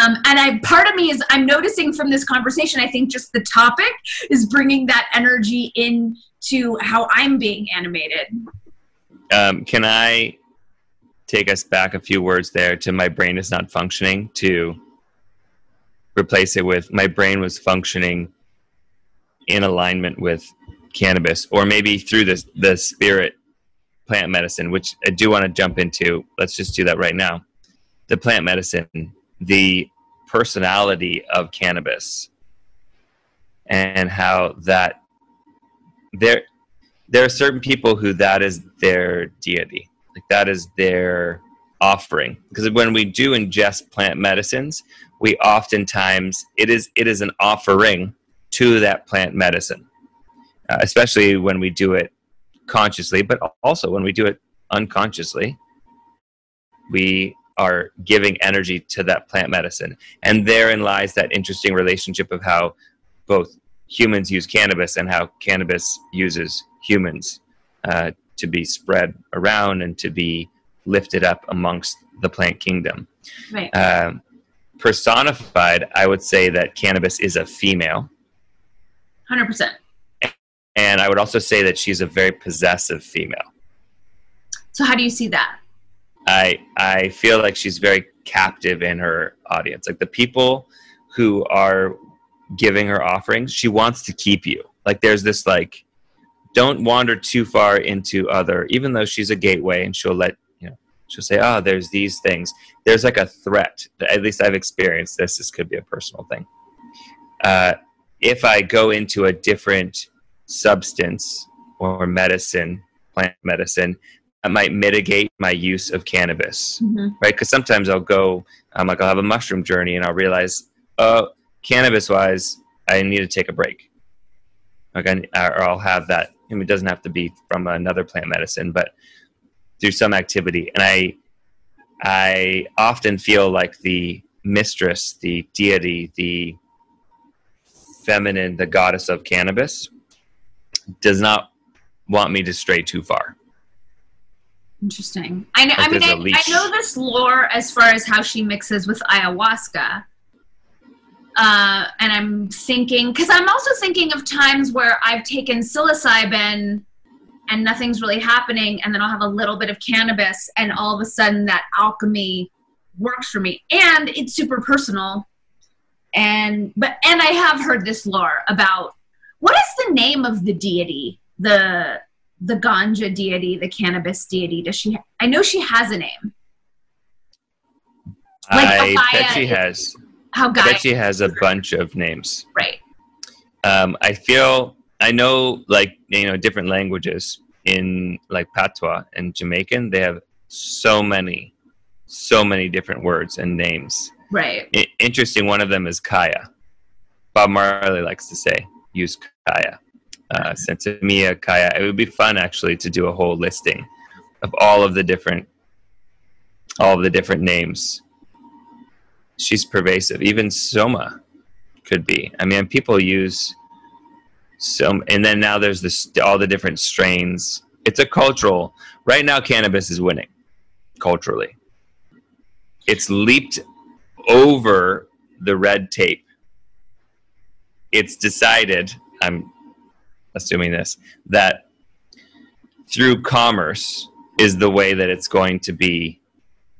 Um, and I, part of me is, I'm noticing from this conversation, I think just the topic is bringing that energy into how I'm being animated. Um, can I take us back a few words there to my brain is not functioning to replace it with my brain was functioning in alignment with cannabis or maybe through the the spirit plant medicine which I do want to jump into let's just do that right now. The plant medicine the personality of cannabis and how that there there are certain people who that is their deity. Like that is their offering. Because when we do ingest plant medicines we oftentimes it is it is an offering to that plant medicine uh, especially when we do it consciously but also when we do it unconsciously we are giving energy to that plant medicine. And therein lies that interesting relationship of how both humans use cannabis and how cannabis uses humans uh, to be spread around and to be lifted up amongst the plant kingdom. Right. Um, personified, I would say that cannabis is a female. 100%. And I would also say that she's a very possessive female. So, how do you see that? I I feel like she's very captive in her audience. Like the people who are giving her offerings, she wants to keep you. Like there's this like don't wander too far into other even though she's a gateway and she'll let she'll say, "Oh, there's these things." There's like a threat. At least I've experienced this. This could be a personal thing. Uh, if I go into a different substance or medicine, plant medicine, that might mitigate my use of cannabis, mm-hmm. right? Because sometimes I'll go, I'm like, I'll have a mushroom journey, and I'll realize, oh, cannabis-wise, I need to take a break. Like, I, or I'll have that. I mean, it doesn't have to be from another plant medicine, but through some activity and i i often feel like the mistress the deity the feminine the goddess of cannabis does not want me to stray too far. Interesting. I know like i mean I, I, know this lore as far as how she mixes with ayahuasca. Uh, and i'm thinking because i'm also thinking of times where i've taken psilocybin and nothing's really happening and then i'll have a little bit of cannabis and all of a sudden that alchemy works for me. And it's super personal. And but and i have heard this lore about what is the name of the deity? The the ganja deity the cannabis deity does she i know she has a name. Like i bet she has. how Gaia, I bet she has a bunch of names. Right. Um, i feel I know like you know different languages in like patois and Jamaican they have so many so many different words and names. Right. I- interesting one of them is Kaya. Bob Marley likes to say use Kaya. Uh, Sentimia Kaya. It would be fun actually to do a whole listing of all of the different all of the different names. She's pervasive. Even Soma could be. I mean, people use so and then now there's this all the different strains. It's a cultural right now cannabis is winning culturally. It's leaped over the red tape. It's decided i'm assuming this that through commerce is the way that it's going to be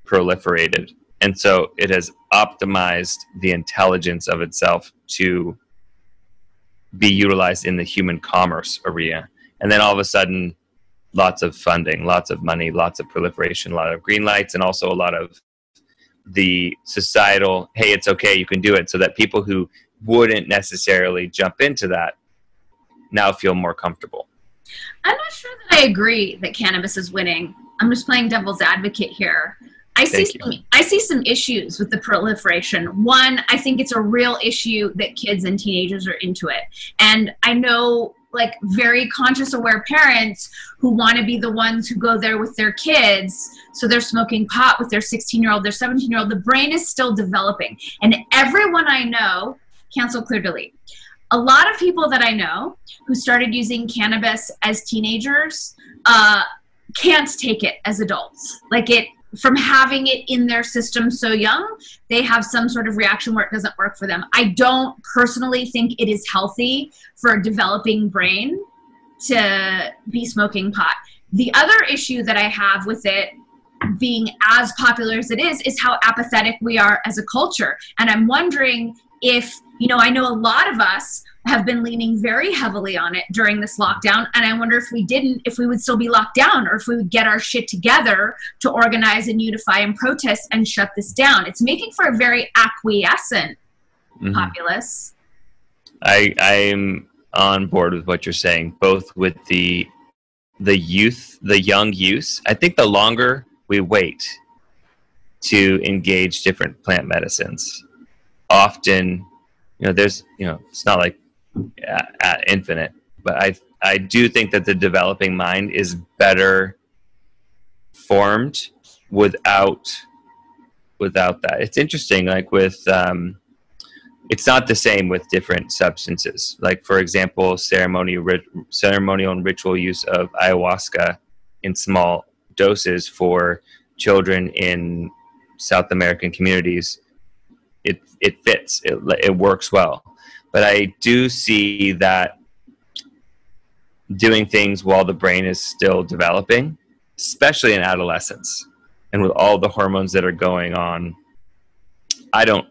proliferated. And so it has optimized the intelligence of itself to be utilized in the human commerce arena. And then all of a sudden, lots of funding, lots of money, lots of proliferation, a lot of green lights, and also a lot of the societal hey it's okay you can do it so that people who wouldn't necessarily jump into that now feel more comfortable. I'm not sure that i agree that cannabis is winning. I'm just playing devil's advocate here I see some, I see some issues with the proliferation. One, I think it's a real issue that kids and teenagers are into it. And I know like very conscious aware parents who want to be the ones who go there with their kids so they're smoking pot with their 16 year old their 17 year old the brain is still developing and everyone i know cancel clear delete a lot of people that i know who started using cannabis as teenagers uh, can't take it as adults like it from having it in their system so young, they have some sort of reaction where it doesn't work for them. I don't personally think it is healthy for a developing brain to be smoking pot. The other issue that I have with it being as popular as it is is how apathetic we are as a culture. And I'm wondering if, you know, I know a lot of us have been leaning very heavily on it during this lockdown. And I wonder if we didn't, if we would still be locked down or if we would get our shit together to organize and unify and protest and shut this down. It's making for a very acquiescent mm-hmm. populace. I I'm on board with what you're saying, both with the the youth, the young youth. I think the longer we wait to engage different plant medicines, often, you know, there's, you know, it's not like at, infinite. But I I do think that the developing mind is better formed without without that. It's interesting, like with um, it's not the same with different substances. Like for example, ceremonial ceremonial and ritual use of ayahuasca in small doses for children in South American communities. It it fits. It it works well. But I do see that doing things while the brain is still developing, especially in adolescence and with all the hormones that are going on, I don't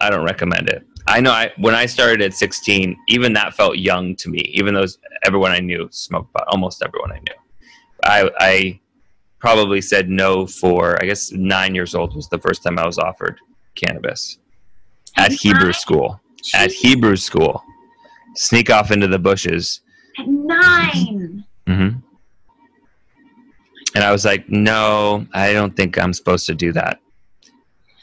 I don't recommend it. I know I when I started at 16, even that felt young to me, even though everyone I knew smoked pot, almost everyone I knew. I, I probably said no for I guess nine years old was the first time I was offered cannabis at Hebrew school at Hebrew school, sneak off into the bushes. At 9 Mm-hmm. And I was like, no, I don't think I'm supposed to do that.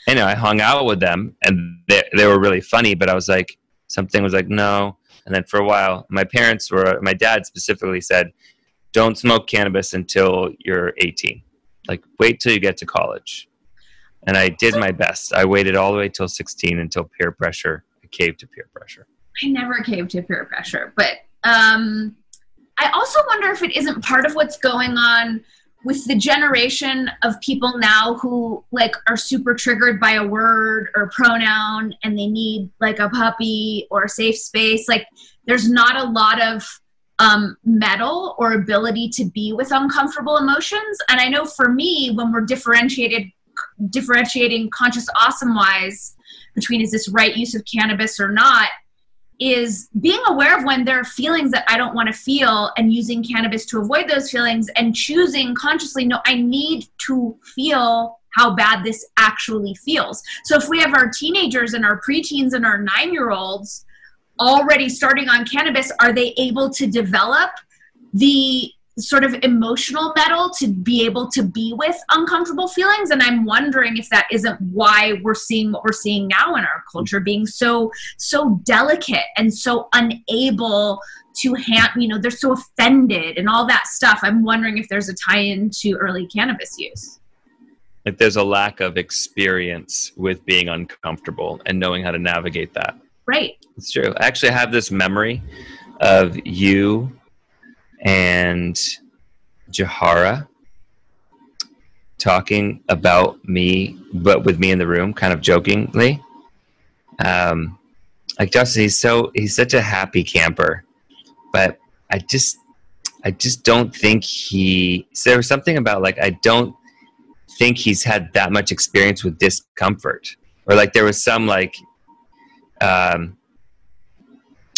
And I hung out with them, and they, they were really funny. But I was like, something was like, no. And then for a while, my parents were, my dad specifically said, don't smoke cannabis until you're 18. Like, wait till you get to college. And I did my best. I waited all the way till 16 until peer pressure cave to peer pressure? I never cave to peer pressure, but um, I also wonder if it isn't part of what's going on with the generation of people now who like are super triggered by a word or pronoun and they need like a puppy or a safe space like there's not a lot of um, metal or ability to be with uncomfortable emotions and i know for me when we're differentiated differentiating conscious awesome wise between is this right use of cannabis or not is being aware of when there are feelings that I don't want to feel and using cannabis to avoid those feelings and choosing consciously, no, I need to feel how bad this actually feels. So if we have our teenagers and our preteens and our nine year olds already starting on cannabis, are they able to develop the sort of emotional metal to be able to be with uncomfortable feelings. And i'm wondering if that isn't why we're seeing what we're seeing now in our culture being so so delicate and so unable to hand you know they're so offended and all that stuff. I'm wondering if there's a tie-in to early cannabis use. Like there's a lack of experience with being uncomfortable and knowing how to navigate that. Right. It's true. I actually have this memory of you and Jahara talking about me, but with me in the room, kind of jokingly. Um, like Justin, he's so he's such a happy camper, but I just I just don't think he. So there was something about like I don't think he's had that much experience with discomfort, or like there was some like um,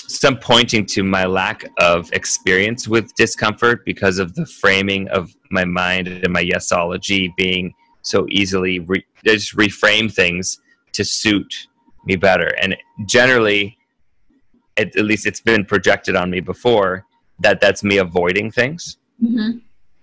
some pointing to my lack of experience with discomfort because of the framing of my mind and my yesology being so easily re- just reframe things to suit me better. And generally, it, at least it's been projected on me before that that's me avoiding things Mm-hmm.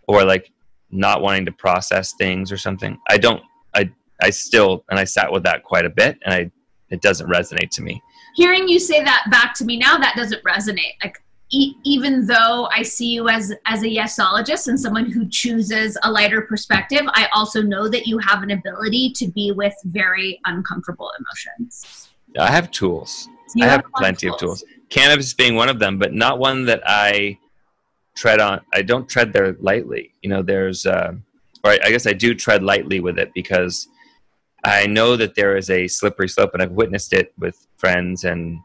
or like not wanting to process things or something. I don't. I I still and I sat with that quite a bit, and I it doesn't resonate to me. Hearing you say that back to me now, that doesn't resonate. Like e- even though I see you as as a yesologist and someone who chooses a lighter perspective, I also know that you have an ability to be with very uncomfortable emotions. I have tools. You I have lot plenty of tools. Cannabis being one of them, but not one that I tread on. I don't tread there lightly. You know, there's, uh, or I, I guess I do tread lightly with it because I know that there is a slippery slope, and I've witnessed it with friends and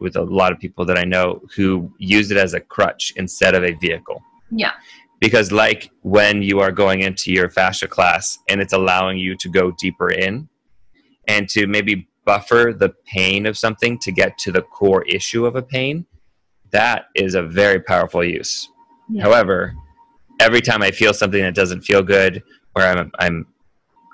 with a lot of people that I know who use it as a crutch instead of a vehicle. Yeah. Because, like when you are going into your fascia class and it's allowing you to go deeper in and to maybe buffer the pain of something to get to the core issue of a pain, that is a very powerful use. Yeah. However, every time I feel something that doesn't feel good, or I'm, I'm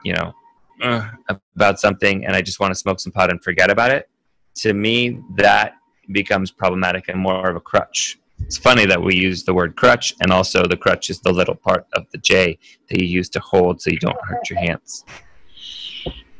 you know, uh, about something and I just want to smoke some pot and forget about it, to me, that becomes problematic and more of a crutch. It's funny that we use the word crutch, and also the crutch is the little part of the J that you use to hold so you don't hurt your hands.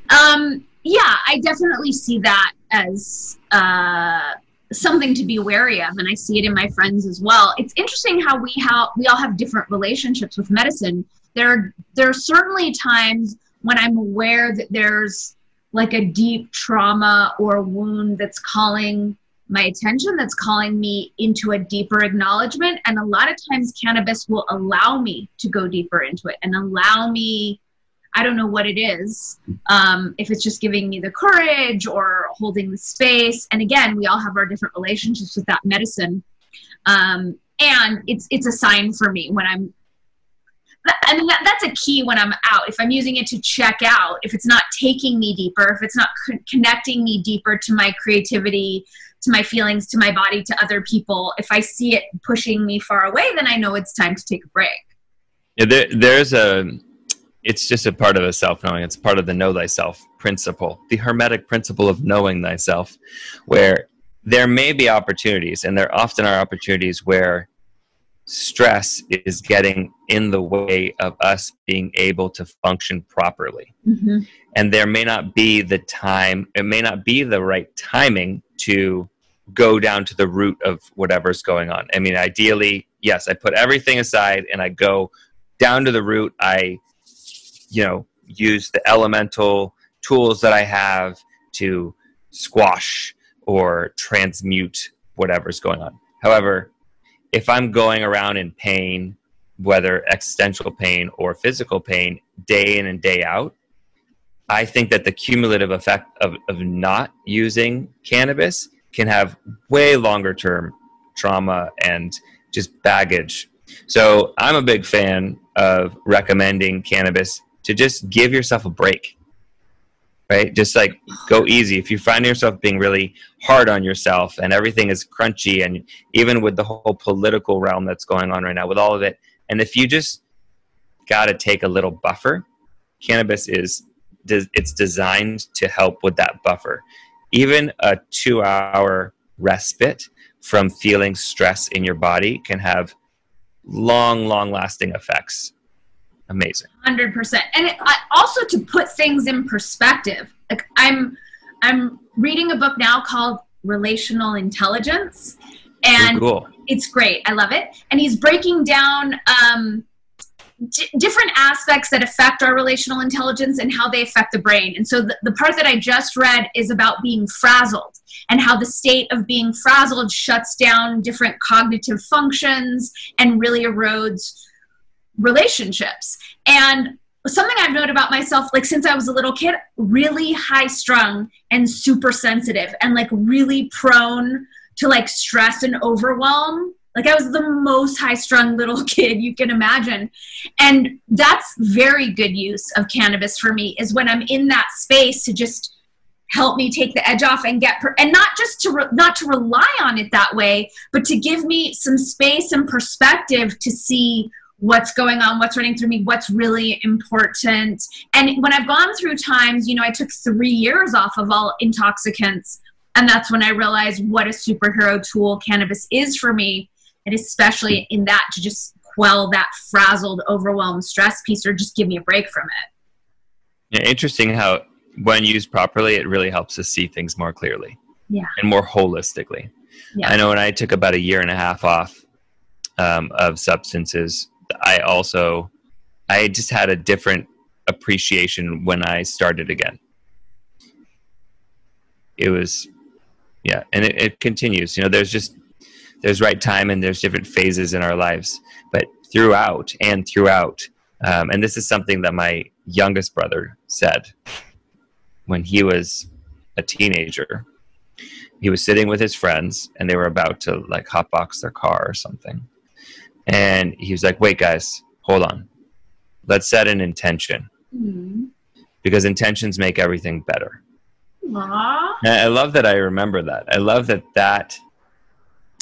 Um, yeah, I definitely see that as uh, something to be wary of, and I see it in my friends as well. It's interesting how we how we all have different relationships with medicine. There, there are certainly times when I'm aware that there's like a deep trauma or wound that's calling my attention, that's calling me into a deeper acknowledgement. And a lot of times, cannabis will allow me to go deeper into it and allow me I don't know what it is. Um, if it's just giving me the courage or holding the space. And again, we all have our different relationships with that medicine. Um, and it's it's a sign for me when I'm. I mean that, that's a key when I'm out. If I'm using it to check out, if it's not taking me deeper, if it's not co- connecting me deeper to my creativity, to my feelings, to my body, to other people, if I see it pushing me far away, then I know it's time to take a break. Yeah, there, there's a it's just a part of a self knowing. It's part of the know thyself principle, the hermetic principle of knowing thyself, where there may be opportunities, and there often are opportunities where stress is getting in the way of us being able to function properly. Mm-hmm. And there may not be the time, it may not be the right timing to go down to the root of whatever's going on. I mean, ideally, yes, I put everything aside and I go down to the root. I you know use the elemental tools that i have to squash or transmute whatever's going on however if i'm going around in pain whether existential pain or physical pain day in and day out i think that the cumulative effect of, of not using cannabis can have way longer term trauma and just baggage. So i'm a big fan of recommending cannabis to just give yourself a break right? Just like go easy. If you find yourself being really hard on yourself and everything is crunchy and even with the whole political realm that's going on right now with all of it and if you just got to take a little buffer cannabis is it's designed to help with that buffer. Even a 2 hour respite from feeling stress in your body can have long long lasting effects amazing. Hundred percent, and it, I, also to put things in perspective. Like I'm, I'm reading a book now called Relational Intelligence, and cool. it's great. I love it. And he's breaking down um, d- different aspects that affect our relational intelligence and how they affect the brain. And so the, the part that I just read is about being frazzled and how the state of being frazzled shuts down different cognitive functions and really erodes relationships. And something I've noted about myself, like since I was a little kid, really high strung and super sensitive and like really prone to like stress and overwhelm. Like I was the most high strung little kid you can imagine. And that's very good use of cannabis for me is when I'm in that space to just help me take the edge off and get per- and not just to re- not to rely on it that way, but to give me some space and perspective to see what's going on, what's running through me, what's really important. And when I've gone through times, you know, I took three years off of all intoxicants. And that's when I realized what a superhero tool cannabis is for me. And especially in that to just quell that frazzled, overwhelmed stress piece or just give me a break from it. Yeah, interesting how when used properly, it really helps us see things more clearly. Yeah. And more holistically. Yeah. I know when I took about a year and a half off um, of substances, I also I just had a different appreciation when I started again. It was, yeah, and it, it continues. You know, there's just there's right time and there's different phases in our lives, but throughout and throughout, um, and this is something that my youngest brother said when he was a teenager. He was sitting with his friends and they were about to like hotbox their car or something and he was like, wait, guys, hold on. Let's set an intention Mm-hmm. because intentions make everything better. Aww. I love that I remember that. I love that that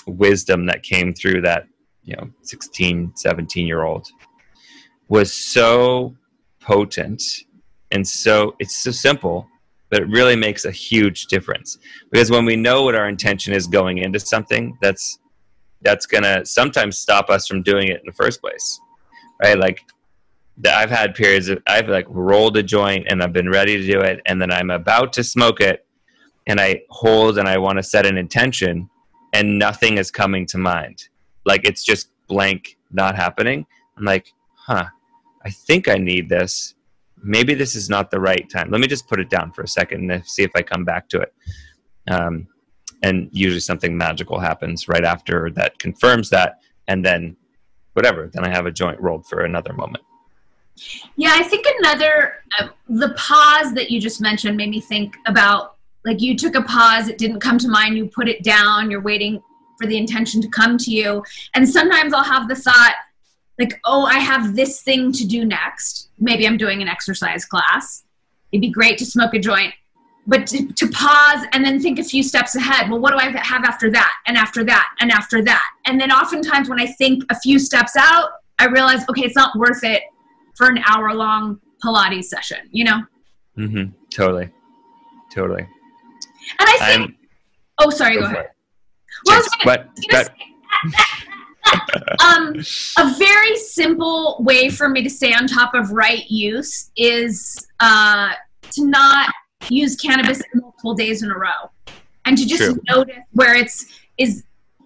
wisdom that came through that, you know, 16, 17 year old was so potent and so it's so simple, but it really makes a huge difference. Because when we know what our intention is going into something, that's that's gonna sometimes stop us from doing it in the first place. Right? Like I've had periods of I've like rolled a joint and I've been ready to do it and then I'm about to smoke it and I hold and I want to set an intention and nothing is coming to mind. Like it's just blank, not happening. I'm like, huh, I think I need this. Maybe this is not the right time. Let me just put it down for a second and see if I come back to it. Um, and usually something magical happens right after that confirms that. And then whatever, then I have a joint rolled for another moment. Yeah, I think another uh, the pause that you just mentioned made me think about like you took a pause, it didn't come to mind, you put it down, you're waiting for the intention to come to you. And sometimes I'll have the thought like, "Oh, I have this thing to do next. Maybe I'm doing an exercise class. It'd be great to smoke a joint." But to, to pause and then think a few steps ahead. Well, what do I have after that? And after that? And after that? And then oftentimes when I think a few steps out, I realize, okay, it's not worth it for an hour long Pilates session, you know? Mm-hmm. Totally. Totally. And I think, I'm, oh, sorry, go, go ahead. Well, I was Just- gonna- but, but um, a very simple way for me to stay on top of right use is uh, to not use cannabis multiple days in a row and to just True. notice where it's is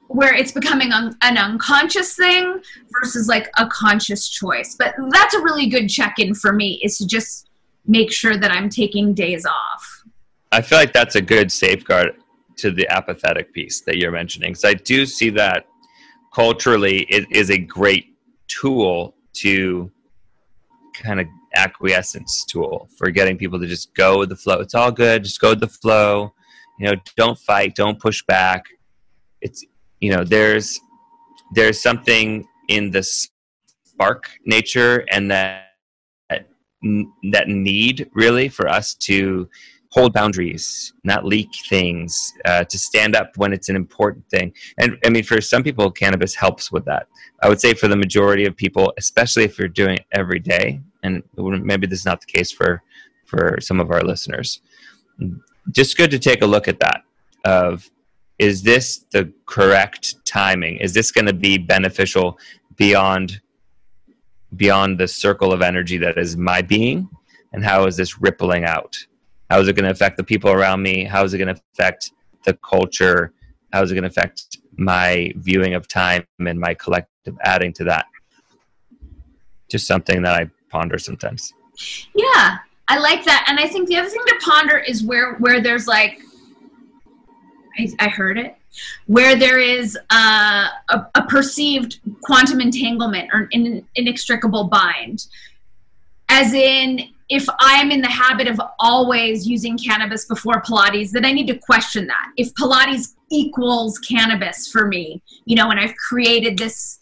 where it's becoming un- an unconscious thing versus like a conscious choice but that's a really good check-in for me is to just make sure that i'm taking days off I feel like that's a good safeguard to the apathetic piece that you're mentioning. because I do see that culturally it is a great tool to kind of acquiescence tool for getting people to just go with the flow. It's all good. Just go with the flow. You know, don't fight. Don't push back. It's you know, there's there's something in the spark nature and that that need really for us to hold boundaries, not leak things, uh, to stand up when it's an important thing. And I mean, for some people, cannabis helps with that. I would say for the majority of people, especially if you're doing it every day, and maybe this is not the case for for some of our listeners, just good to take a look at that. Of is this the correct timing? Is this going to be beneficial beyond beyond the circle of energy that is my being? And how is this rippling out? How is it going to affect the people around me? How is it going to affect the culture? How is it going to affect my viewing of time and my collective adding to that? Just something that I ponder sometimes. Yeah, I like that. And I think the other thing to ponder is where where there's like I, I heard it where there is uh, a, a perceived quantum entanglement or an inextricable bind. As in, if I'm in the habit of always using cannabis before Pilates, then I need to question that. If Pilates equals cannabis for me, you know, and I've created this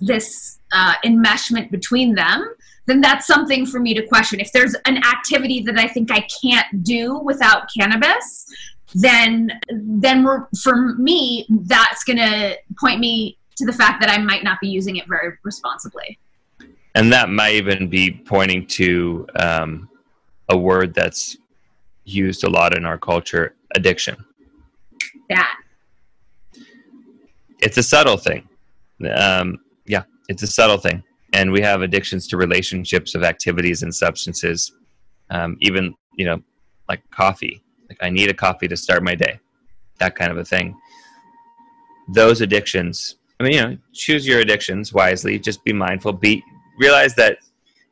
this uh, enmeshment between them, then that's something for me to question. If there's an activity that I think I can't do without cannabis, then then we're, for me, that's going to point me to the fact that I might not be using it very responsibly. and that might even be pointing to um, a word that's used a lot in our culture addiction That. it's a subtle thing um, yeah it's a subtle thing and we have addictions to relationships of activities and substances um, even you know like coffee. Like i need a coffee to start my day that kind of a thing. Those addictions i mean you know choose your addictions wisely. Just be mindful. Be realize that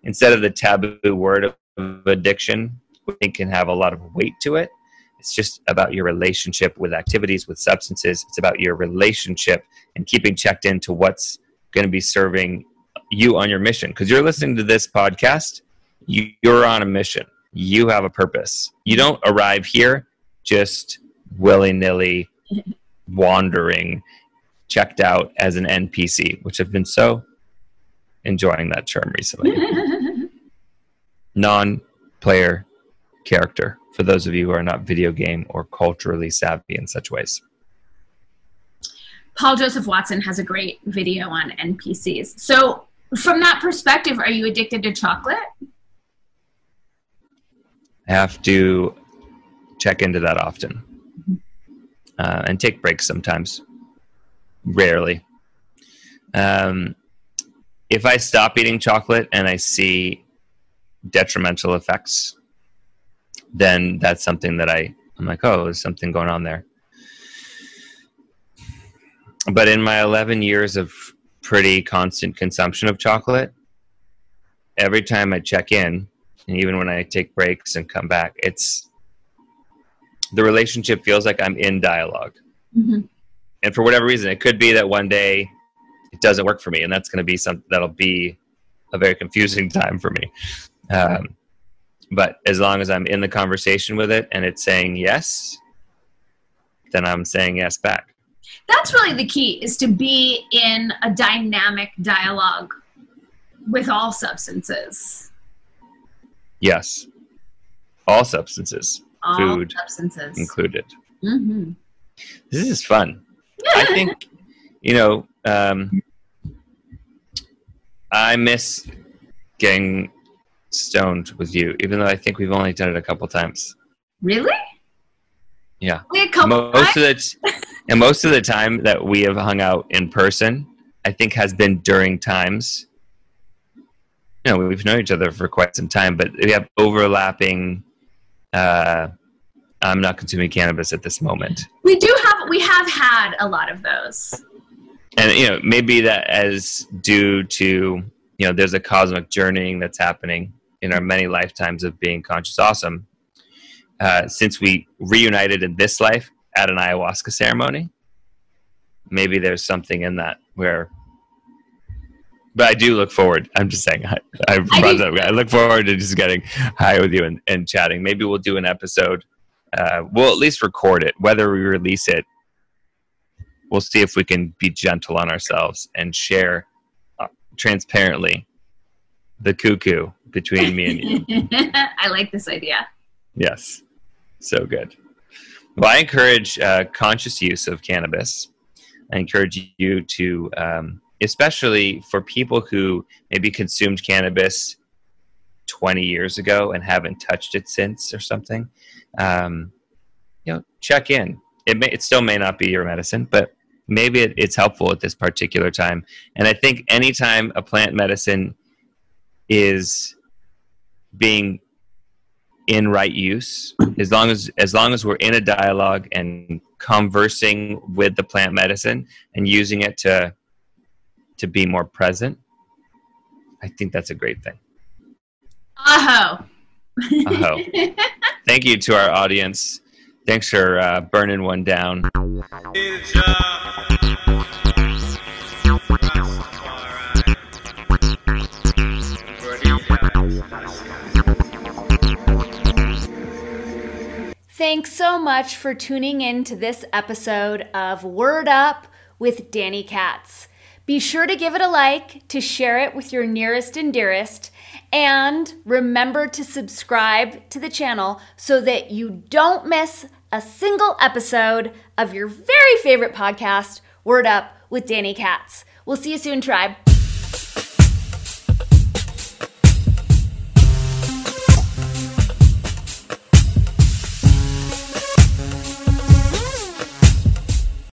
instead of the taboo word of addiction it can have a lot of weight to it. It's just about your relationship with activities with substances. It's about your relationship and keeping checked into what's going to be serving you on your mission. Because you're listening to this podcast you, you're on a mission. You have a purpose. You don't arrive here just willy-nilly wandering checked out as an npc which i've been so enjoying that term recently. Non-player character for those of you who are not video game or culturally savvy in such ways. Paul Joseph Watson has a great video on NPCs. So, from that perspective, are you addicted to chocolate? I have to check into that often uh, and take breaks sometimes. Rarely. Um, if I stop eating chocolate and I see detrimental effects, then that's something that I, I'm like, oh, there's something going on there. But in my 11 years of pretty constant consumption of chocolate, every time I check in, and even when I take breaks and come back, it's the relationship feels like I'm in dialog Mm-hmm. And for whatever reason, it could be that one day it doesn't work for me, and that's going to be something that'll be a very confusing time for me. Um, but as long as I'm in the conversation with it and it's saying yes, then I'm saying yes back. That's really the key is to be in a dynamic dialogue with all substances. Yes, all substances All Food substances. included. hmm This is fun. I think you know um, I miss getting stoned with you, even though I think we've only done it a couple times. really? Yeah, Only a couple most times? of the and most of the time that we have hung out in person, I think has been during times. You know, we've known each other for quite some time, but we have overlapping. Uh, I'm not consuming cannabis at this moment. We do have we have had a lot of those. and you know maybe that as due to you know there's a cosmic journeying that's happening in our many lifetimes of being conscious awesome uh, since we reunited in this life at an ayahuasca ceremony maybe there's something in that where but I do look forward. I'm just saying. I, I, that. I look forward to just getting high with you and, and chatting. Maybe we'll do an episode. Uh, we'll at least record it. Whether we release it we'll see if we can be gentle on ourselves and share uh, transparently the cuckoo between me and you. I like this idea. yes, so good. Well, I encourage uh, conscious use of cannabis. I encourage you to, um, especially for people who maybe consumed cannabis 20 years ago and haven't touched it since or something. Um, you know, check in. It may, it still may not be your medicine, but maybe it, it's helpful at this particular time. And I think anytime a plant medicine is being in right use, as long as as long as we're in a dialogue and conversing with the plant medicine and using it to to be more present, I think that's a great thing. Aho. Aho. Thank you to our audience. Thanks for uh, burning one down. Thanks so much for tuning in to this episode of Word Up with Danny Katz. Be sure to give it a like, to share it with your nearest and dearest, and remember to subscribe to the channel so that you don't miss a single episode of your very favorite podcast, Word Up with Danny Katz. We'll see you soon, tribe.